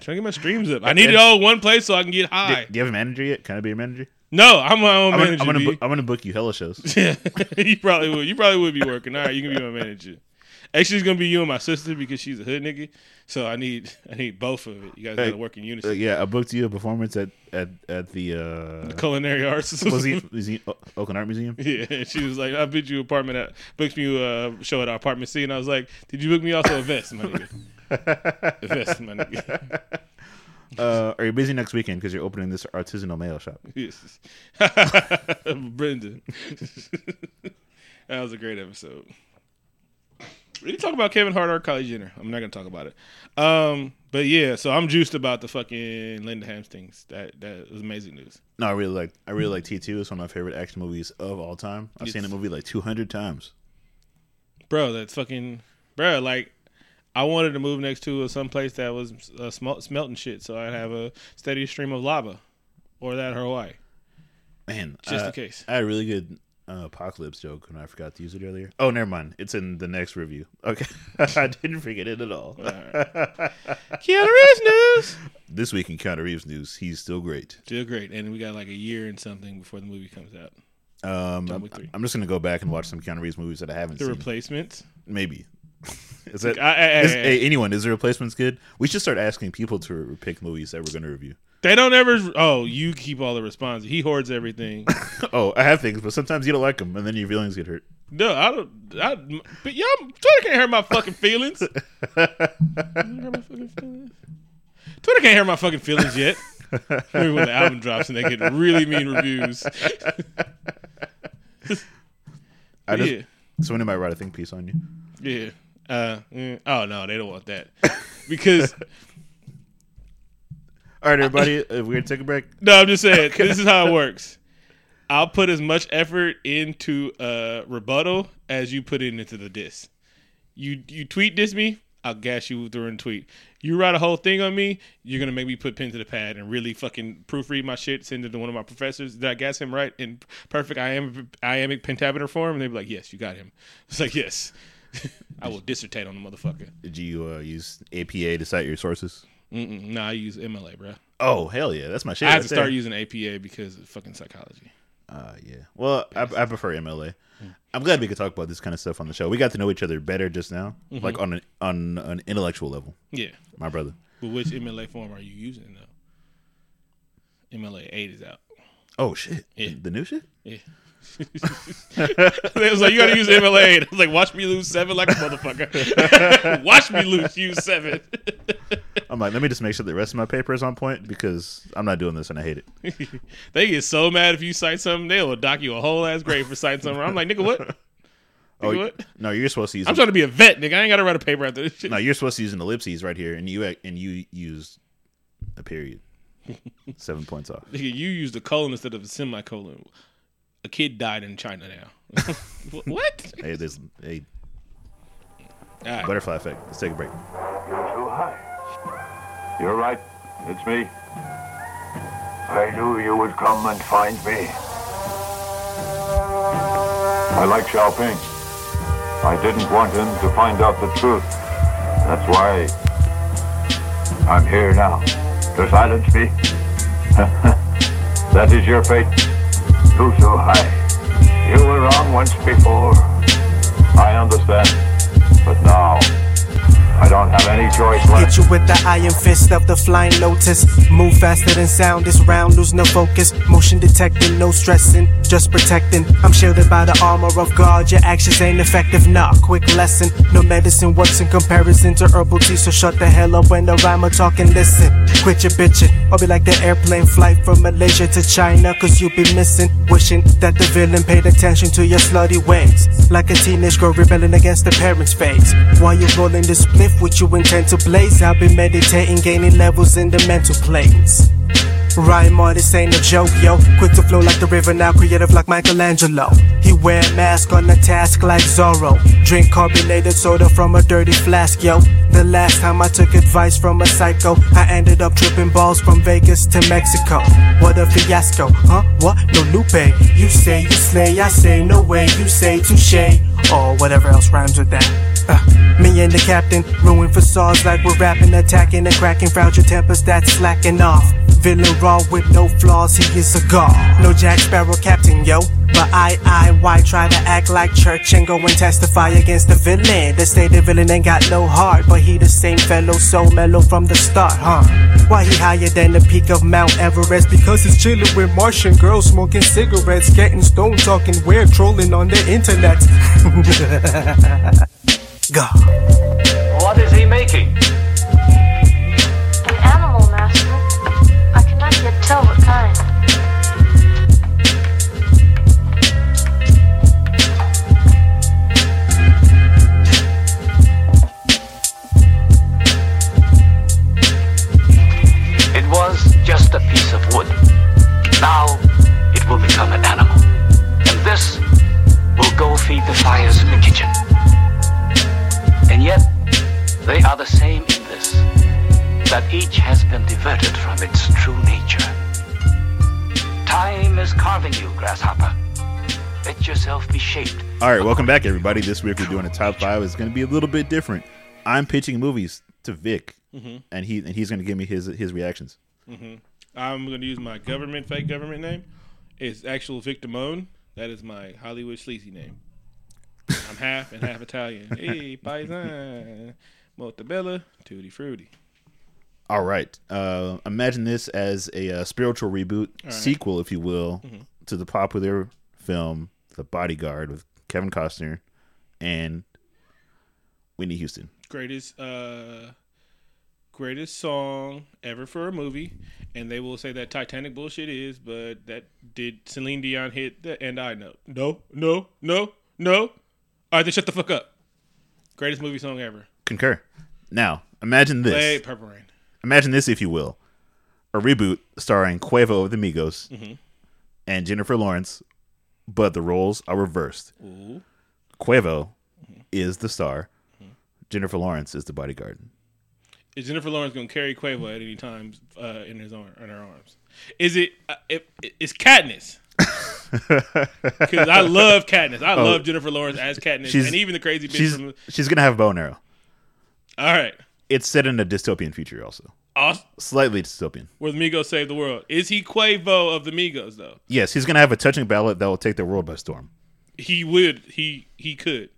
Trying to get my streams up. I need it all in one place so I can get high. do you have a manager yet? Can I be your manager? No, I'm my own I'm gonna, manager. I'm, gonna book, I'm gonna book you hella shows. yeah, you probably would. You probably would be working. All right, you can be my manager. Actually, it's gonna be you and my sister because she's a hood nigga. So I need I need both of it. You guys Hey, gotta work in unison. Uh, yeah, I booked you a performance at at at the uh, Culinary arts. museum, museum, O- Oakland Art Museum. Yeah, and she was like, "I booked you apartment at booked me a uh, show at our apartment C," and I was like, "Did you book me also a vest, my nigga? A vest, my nigga." Uh, are you busy next weekend because you're opening this artisanal mail shop? Yes. Brendan. that was a great episode. We didn't talk about Kevin Hart or Kylie Jenner. I'm not gonna talk about it. Um, but yeah, so I'm juiced about the fucking Linda Hamilton's. That that was amazing news. No, I really like I really like T two. It's one of my favorite action movies of all time. I've seen It's- the movie like 200 times. Bro, that's fucking bro. Like, I wanted to move next to some place that was uh, smel- smelting shit, so I'd have a steady stream of lava, or that or Hawaii. Man, Just uh, in case. I had a really good uh, apocalypse joke and I forgot to use it earlier. Oh, never mind. It's in the next review. Okay, I didn't forget it at all. Keanu Reeves news. This week in Keanu Reeves news, he's still great. Still great, and we got like a year and something before the movie comes out. Um, I'm, I'm just gonna go back and watch some Keanu Reeves movies that I haven't The seen. replacements. Maybe. Is that I- I- is- I- hey, anyone? Is the replacements good? We should start asking people to pick movies that we're going to review. They don't ever. Oh, you keep all the responses. He hoards everything. Oh, I have things, but sometimes you don't like them, and then your feelings get hurt. no, I don't. I, but y'all, Twitter can't hurt my fucking feelings. Twitter can't hurt my fucking feelings. Twitter can't hurt my fucking feelings yet. Maybe when the album drops and they get really mean reviews. I just yeah, somebody might write a think piece on you. yeah. Uh, mm, oh no, they don't want that because All right, everybody, uh, we're gonna take a break. No, I'm just saying. This is how it works. I'll put as much effort into a rebuttal as you put it into the diss. You you tweet diss me, I'll gas you through the tweet. You write a whole thing on me, you're gonna make me put pen to the pad and really fucking proofread my shit, send it to one of my professors. Did I gas him right in perfect I iambic, iambic pentameter form? And they'd be like, "Yes, you got him." It's like, "Yes." I will dissertate on the motherfucker. Did you uh, use APA to cite your sources? Mm-mm, nah, I use MLA, bro. Oh hell yeah, that's my shit. I right to start there. using APA because of fucking psychology. Uh, yeah. Well, I, I prefer MLA. I'm glad we could talk about this kind of stuff on the show. We got to know each other better just now, Mm-hmm. like on an on an intellectual level. Yeah. My brother. But which MLA form are you using though? MLA eight is out. Oh shit. Yeah. The new shit. Yeah. it was like you gotta use MLA eight. I was like, watch me lose seven like a motherfucker. watch me lose use seven. I'm like, let me just make sure the rest of my paper is on point because I'm not doing this and I hate it. they get so mad if you cite something, they will dock you a whole ass grade for citing something. I'm like, nigga, what? Oh, no, you're supposed to use. I'm trying to be a vet, nigga. I ain't gotta write a paper after this shit. no, you're supposed to use an ellipses right here, and you and you use a period. Seven points off. Nigga, you used a colon instead of a semicolon. A kid died in China now. what? Hey, there's hey All right. butterfly effect. Let's take a break. You're too high. You're right. It's me. I knew you would come and find me. I like Xiaoping. I didn't want him to find out the truth. That's why I'm here now. To silence me. that is your fate. Who so high? You were wrong once before. I understand. But now, I don't have any choice left. Hit you with the iron fist of the flying lotus. Move faster than sound, this round, lose no focus. Motion detecting, no stressing, just protecting. I'm shielded by the armor of God. Your actions ain't effective, nah. Quick lesson. No medicine works in comparison to herbal tea, so shut the hell up when the rhymer talking. Listen, quit your bitching. I'll be like the airplane flight from Malaysia to China, cause you'll be missing. Wishing that the villain paid attention to your slutty ways. Like a teenage girl rebelling against the parents' face. While you're rolling the spliff, which you intend to blaze, I'll be meditating, gaining levels in the mental planes. Rhyme artist ain't a joke, yo. Quick to flow like the river, now creative like Michelangelo. He wear a mask on a task like Zorro. Drink carbonated soda from a dirty flask, yo. The last time I took advice from a psycho, I ended up tripping balls from Vegas to Mexico. What a fiasco, huh? What? No Lupe. You say you slay, I say no way. You say touche, or whatever else rhymes with that. Uh, me and the captain, ruin facades like we're rapping, attacking and cracking fragile tempers that's slacking off. Villain raw with no flaws, he is a god. No Jack Sparrow captain, yo. But I, I, why try to act like church and go and testify against the villain? They say the villain ain't got no heart, but he the same fellow, so mellow from the start, huh? Why he higher than the peak of Mount Everest? Because he's chilling with Martian girls, smoking cigarettes, getting stoned, talking weird, trolling on the internet. God. What is he making? An animal, Master. I cannot yet tell what kind. It was just a piece of wood. Now it will become an animal. And this will go feed the fires in the kitchen. And yet, they are the same in this that each has been diverted from its true nature. Time is carving you, grasshopper. Let yourself be shaped. All right, welcome back, everybody. This week we're doing a top five. It's going to be a little bit different. I'm pitching movies to Vic, mm-hmm. and he and he's going to give me his his reactions. Mm-hmm. I'm going to use my government fake government name. It's actual Victor Victimone. That is my Hollywood sleazy name. I'm half and half Italian. Hey, paisan, mozzarella, tutti frutti. All right, uh, imagine this as a uh, spiritual reboot, sequel, if you will, to the popular film The Bodyguard with Kevin Costner and Whitney Houston. Greatest, uh, greatest song ever for a movie, and they will say that Titanic bullshit is, but that did Celine Dion hit the end I note? No, no, no, no. All right, then shut the fuck up. Greatest movie song ever. Concur. Now, imagine this. Play Purple Rain. Imagine this, if you will, a reboot starring Quavo of the Migos and Jennifer Lawrence, but the roles are reversed. Quavo is the star. Jennifer Lawrence is the bodyguard. Is Jennifer Lawrence gonna carry Quavo at any time uh, in his arm in her arms? Is it? Uh, it it's Katniss. Because I love Katniss. I love Jennifer Lawrence as Katniss, Oh. And even the crazy bitch She's from. she's gonna have a bow and arrow. All right, It's set in a dystopian future, also awesome. slightly dystopian. Where the Migos save the world? Is he Quavo of the Migos though? Yes, he's gonna have a touching ballad that will take the world by storm. He would. He he could.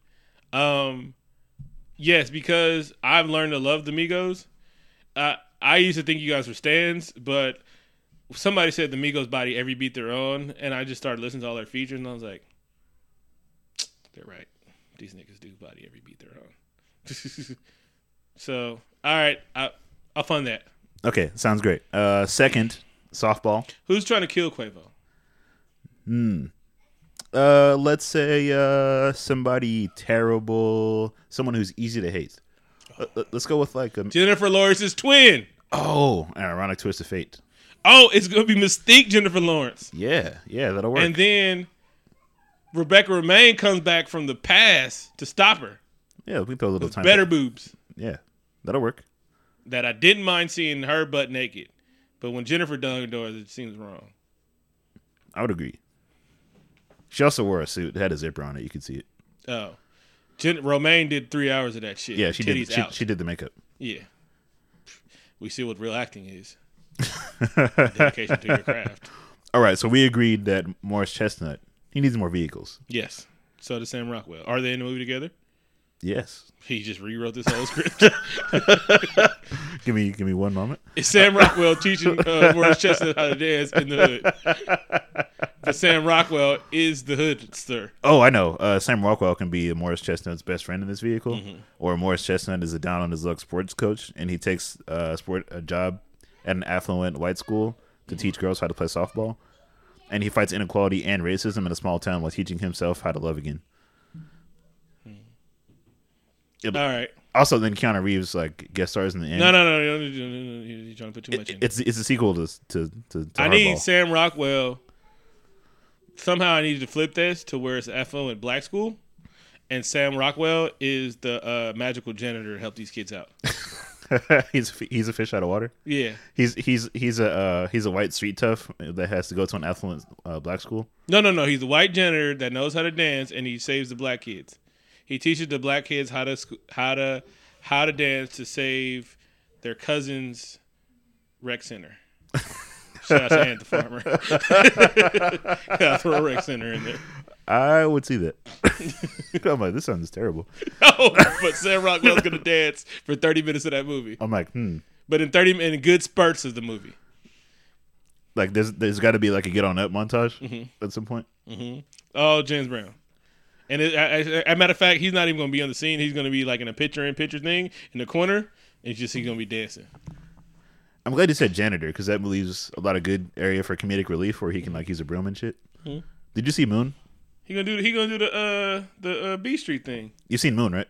Um, yes, because I've learned to love the Migos. Uh, I used to think you guys were stands, but somebody said the Migos body every beat their own, and I just started listening to all their features, and I was like, they're right. These niggas do body every beat they're on. so, all right, I, I'll fund that. Okay, sounds great. Uh, second, softball. Who's trying to kill Quavo? Hmm. Uh, let's say uh somebody terrible, someone who's easy to hate. Let- let- Let's go with like a Jennifer Lawrence's twin. oh, an ironic twist of fate. Oh, it's gonna be Mystique Jennifer Lawrence. Yeah, yeah, that'll work. And then Rebecca Romijn comes back from the past to stop her. yeah, we can throw a little time. Better boobs. Yeah, that'll work. That I didn't mind seeing her butt naked. But when Jennifer done doors, it seems wrong. I would agree. She also wore a suit. It had a zipper on it. You could see it. Oh, Jen, Romijn did three hours of that shit. Yeah, she Titties did. She, she did the makeup. Yeah. We see what real acting is. Dedication to your craft. All right, so we agreed that Morris Chestnut he needs more vehicles. Yes. So does Sam Rockwell. Are they in the movie together? Yes. He just rewrote this whole script. Give me give me one moment. Is Sam Rockwell teaching uh, Morris Chestnut how to dance in the hood? But Sam Rockwell is the hoodster. Oh, I know. Uh, Sam Rockwell can be Morris Chestnut's best friend in this vehicle, Mm-hmm. or Morris Chestnut is a down on his luck sports coach, and he takes uh, sport a job at an affluent white school to Mm-hmm. teach girls how to play softball, and he fights inequality and racism in a small town while teaching himself how to love again. All right. Also, then Keanu Reeves like guest stars in the end. No, no, no. no, no, no, no, no, You're trying to put too much It- in. it's it's a sequel to to to. to I need Hardball. Sam Rockwell. Somehow I needed to flip this to where it's affluent black school, and Sam Rockwell is the uh, magical janitor to help these kids out. he's he's a fish out of water. Yeah. He's he's he's a uh, he's a white street tough that has to go to an affluent uh, black school. No, no, no. He's a white janitor that knows how to dance, and he saves the black kids. He teaches the black kids how to how to how to dance to save their cousin's rec center. Shout out to Aunt the farmer. Gotta throw a rec center in there. I would see that. I'm like, this sounds terrible. Oh, but Sam Rockwell's gonna dance for thirty minutes of that movie. I'm like, hmm. But in thirty in good spurts of the movie. Like there's there's got to be like a get on up montage Mm-hmm. at some point. Oh, James Brown. And it, as a matter of fact, he's not even going to be on the scene. He's going to be like in a picture in picture thing in the corner. And it's just he's going to be dancing. I'm glad you said janitor because that leaves a lot of good area for comedic relief where he Mm-hmm. can like use a broom and shit. Did you see Moon? He gonna do he gonna do the uh the uh, B Street thing. You've seen Moon, right?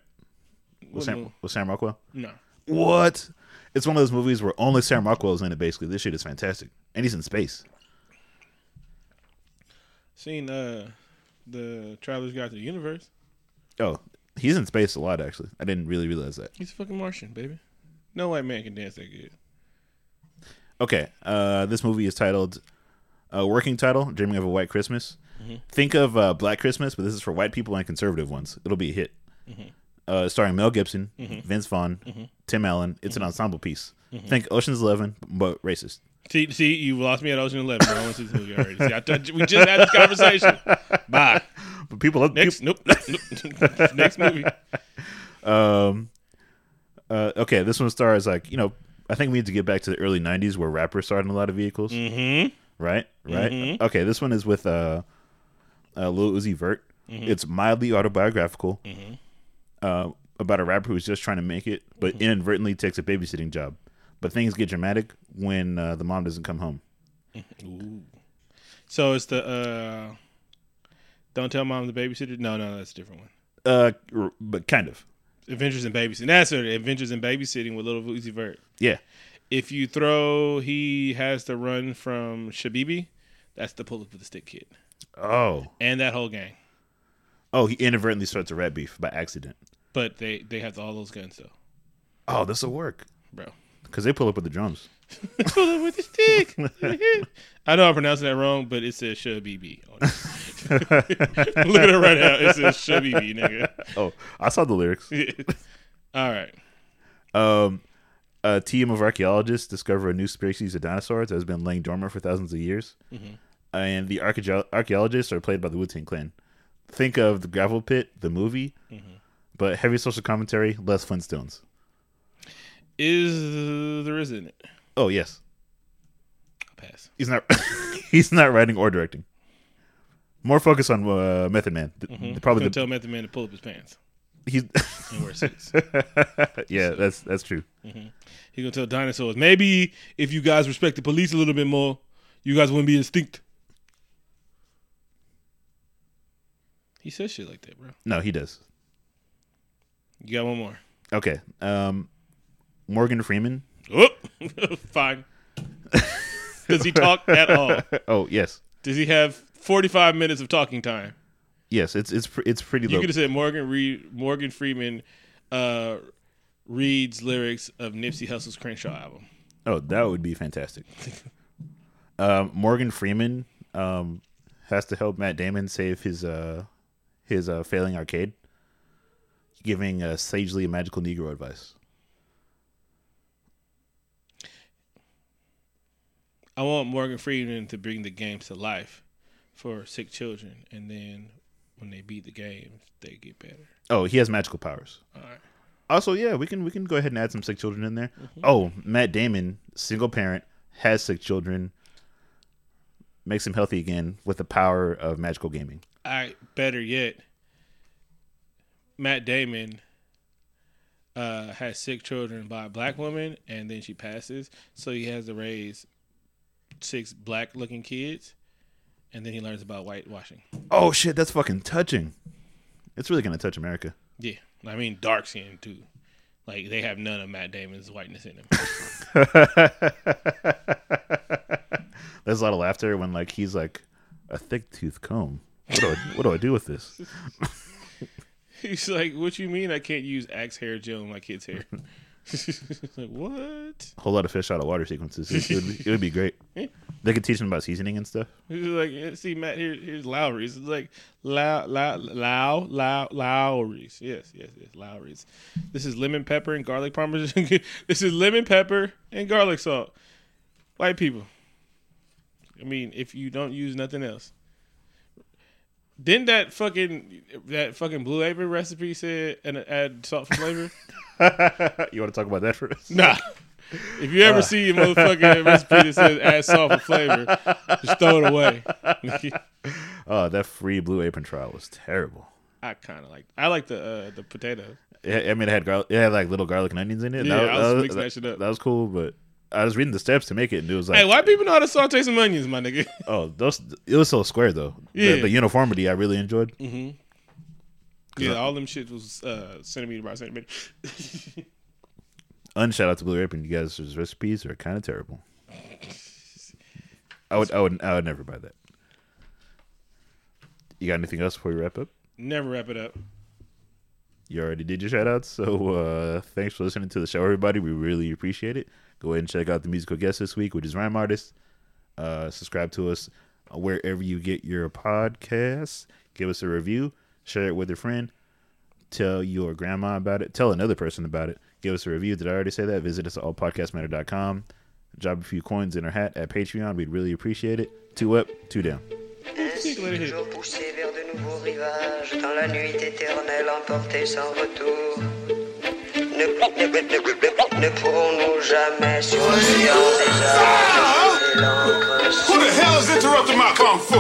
With Sam, Moon? with Sam Rockwell. No, What? It's one of those movies where only Sam Rockwell's in it. Basically, this shit is fantastic, and he's in space. seen uh the Traveler's Guide to the Universe. Oh, he's in space a lot. Actually, I didn't really realize that. He's a fucking Martian, baby. No white man can dance that good. Okay, uh, this movie is titled uh, "Working Title: Dreaming of a White Christmas." Think of uh, Black Christmas, but this is for white people and conservative ones. It'll be a hit. Uh, starring Mel Gibson, Vince Vaughn, Tim Allen. It's an ensemble piece. Think Ocean's Eleven, but racist. See, see, you lost me at Ocean Eleven. I went to see this movie already. See, I thought we just had this conversation. Bye. But people, love Next, nope, nope, nope. Next movie. Um, uh, okay, this one stars like you know. I think we need to get back to the early '90s where rappers started in a lot of vehicles. Mm-hmm. Right, right. Okay, this one is with uh, uh Lil Uzi Vert. It's mildly autobiographical uh, about a rapper who's just trying to make it, but inadvertently takes a babysitting job. But things get dramatic when uh, the mom doesn't come home. Ooh. So it's the uh Don't Tell Mom the Babysitter? No, no, that's a different one. Uh, but kind of. Adventures in Babysitting. That's it. Adventures in Babysitting with Lil Uzi Vert. Yeah. If you throw he has to run from Shabibi, that's the pull up with the stick kid. Oh. And that whole gang. Oh, he inadvertently starts a rat beef by accident. But they they have all those guns though. Oh, this will work Bro. Because they pull up with the drums. Pull up with the stick. I know I'm pronouncing that wrong, but it says Shabibi. Look at it right now. It says Shabibi, nigga. Oh, I saw the lyrics. All right. Um, a team of archaeologists discover a new species of dinosaurs that has been laying dormant for thousands of years, and the archaeo- archaeologists are played by the Wu Tang Clan. Think of the Gravel Pit, the movie, but heavy social commentary, less Flintstones. Is there is in it? Oh yes, I'll Pass. he's not. he's not writing or directing. More focus on uh, Method Man. The- the- probably the tell Method Man to pull up his pants he's. and wear suits. yeah, that's that's true. He's gonna tell dinosaurs. Maybe if you guys respect the police a little bit more, you guys wouldn't be extinct. He says shit like that, bro. No, he does. You got one more. Okay. Um, Morgan Freeman. Oh, fine. Does he talk at all? Oh yes, Does he have forty-five minutes of talking time? yes. It's it's it's pretty You low. could have said Morgan Reed, Morgan Freeman uh, reads lyrics of Nipsey Hussle's Crenshaw album. Oh, that would be fantastic. um, Morgan Freeman um, has to help Matt Damon save his uh, his uh, failing arcade, giving uh, sagely magical Negro advice. I want Morgan Freeman to bring the games to life for sick children, and then when they beat the games, they get better. Oh, he has magical powers. All right. Also, yeah, we can we can go ahead and add some sick children in there. Oh, Matt Damon, single parent, has sick children, makes him healthy again with the power of magical gaming. All right. Better yet, Matt Damon uh, has sick children by a black woman, and then she passes, so he has to raise six black-looking kids, and then he learns about whitewashing. Oh shit, that's fucking touching. It's really gonna touch America. Yeah, I mean dark skin too. Like they have none of Matt Damon's whiteness in them. There's a lot of laughter when like he's like a thick tooth comb. What do I what do I do with this? He's like, "What you mean I can't use axe hair gel in my kid's hair?" like what? Whole lot of fish out of water sequences. It would, be, it would be great. They could teach them about seasoning and stuff. He's like, "See, Matt, here, here's Lawry's." It's like Low, Low, Low, Low, Lawry's. Yes, yes, yes, Lawry's. This is lemon pepper and garlic parmesan. this is lemon pepper and garlic salt. White people. I mean, if you don't use nothing else. Didn't that fucking that fucking blue apron recipe said and add salt for flavor? You want to talk about that first? Nah. If you ever see a motherfucking recipe that says add salt for flavor, just throw it away. Oh, that free blue apron trial was terrible. I kind of like. I like the uh, the potatoes. Yeah, I mean, it had garlic. It had like little garlic and onions in it. Yeah, That I was mixing that shit up. That was cool, but I was reading the steps to make it, and it was like, Hey, white people know how to saute some onions, my nigga. oh, those. It was so square though. Yeah. the, the uniformity I really enjoyed. yeah, all them shit was uh, centimeter by centimeter. Unshout out to Blue Apron. You guys' recipes are kind of terrible. I would, I would, I would never buy that. You got anything else before we wrap up? Never wrap it up. You already did your shout outs. So uh, thanks for listening to the show, everybody. We really appreciate it. Go ahead and check out the musical guest this week, which is Rhyme Artist. Uh, subscribe to us wherever you get your podcasts. Give us a review. Share it with a friend. Tell your grandma about it. Tell another person about it. Give us a review. Did I already say that? Visit us at allpodcastmatter.com. Drop a few coins in our hat at Patreon. We'd really appreciate it. Two up, two down. Who the hell is interrupting my kung fu?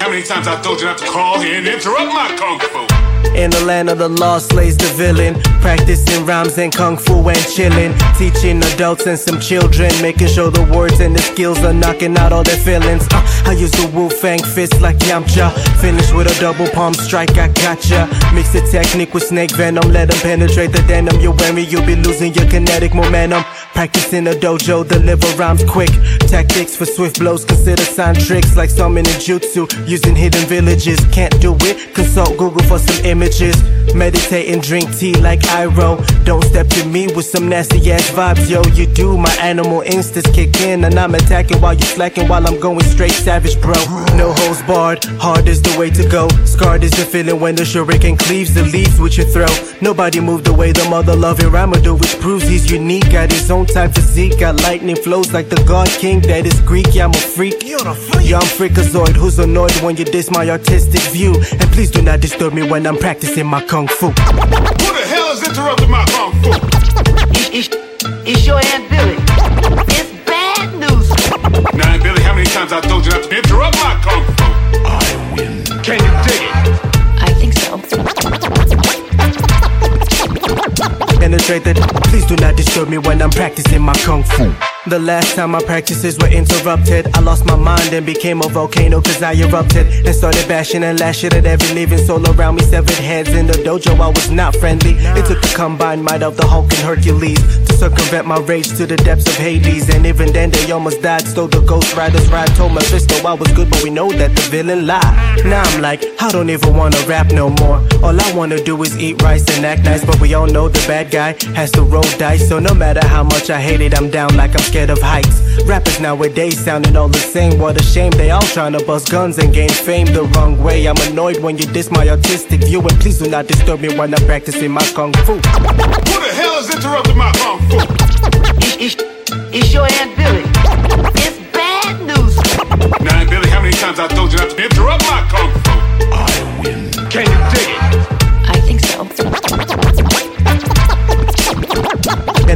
How many times I told you not to call here and interrupt my kung fu? In the land of the lost slays the villain. Practicing rhymes and kung fu and chillin'. Teaching adults and some children. Making sure the words and the skills are knocking out all their feelings. Uh, I use the Wu Fang fist like Yamcha. Finish with a double palm strike, I gotcha. Mix the technique with snake venom. Let them penetrate the denim you're wearing. You'll be losing your kinetic momentum. Practicing the dojo, deliver rhymes quick. Tactics for swift blows, consider sign tricks like summoning jutsu. Using hidden villages, can't do it. Consult Google for some images. Meditate and drink tea like Iroh. Don't step to me with some nasty ass vibes, yo. You do, my animal instincts kick in, and I'm attacking while you slacking while I'm going straight savage, bro. No holes barred, hard is the way to go. Scarred is the feeling when the shuriken cleaves the leaves with your throat. Nobody moved away the mother loving Ramado, which proves he's unique. Got his own type physique, got lightning flows like the god king that is Greek. Yeah, I'm a freak. You're a freak. Yeah, I'm freakazoid. Who's annoyed when you diss my artistic view? And please do not disturb me when I'm practicing my kung fu. Who the hell is interrupting my kung fu? It's, it's your Aunt Billy. It's bad news. Now, Aunt Billy, how many times I told you not to interrupt my kung fu? I win. Can you dig it? I think so. penetrate that. Please do not disturb me when I'm practicing my kung fu. The last time my practices were interrupted, I lost my mind and became a volcano cause I erupted and started bashing and lashing at every living soul around me. Severed heads in the dojo, I was not friendly. It took the combined might of the Hulk and Hercules to circumvent my rage to the depths of Hades. And even then, they almost died. Stole the Ghost Rider's ride. Told my Mephisto I was good, but we know that the villain lied. Now I'm like, I don't even wanna rap no more. All I wanna do is eat rice and act nice, but we all know the bad guy has to roll dice. So no matter how much I hate it, I'm down like I'm scared of heights. Rappers nowadays sounding all the same. What a shame, they all trying to bust guns and gain fame the wrong way. I'm annoyed when you diss my artistic view, and please do not disturb me when I'm practicing my kung fu. Who the hell is interrupting my kung fu? It's, it's, it's your Aunt Billy. It's bad news. Now, Aunt Billy, how many times I told you not to interrupt my kung fu? Oh,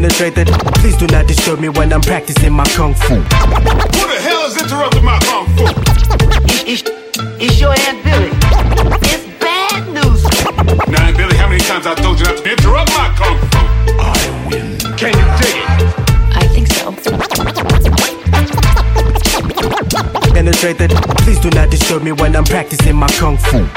Penetrated, please do not disturb me when I'm practicing my kung fu. Who the hell is interrupting my kung fu? It's, it's, it's your Aunt Billy. It's bad news. Now, Aunt Billy, how many times I told you not to interrupt my kung fu? I win. Can you dig it? I think so. Penetrated, please do not disturb me when I'm practicing my kung fu.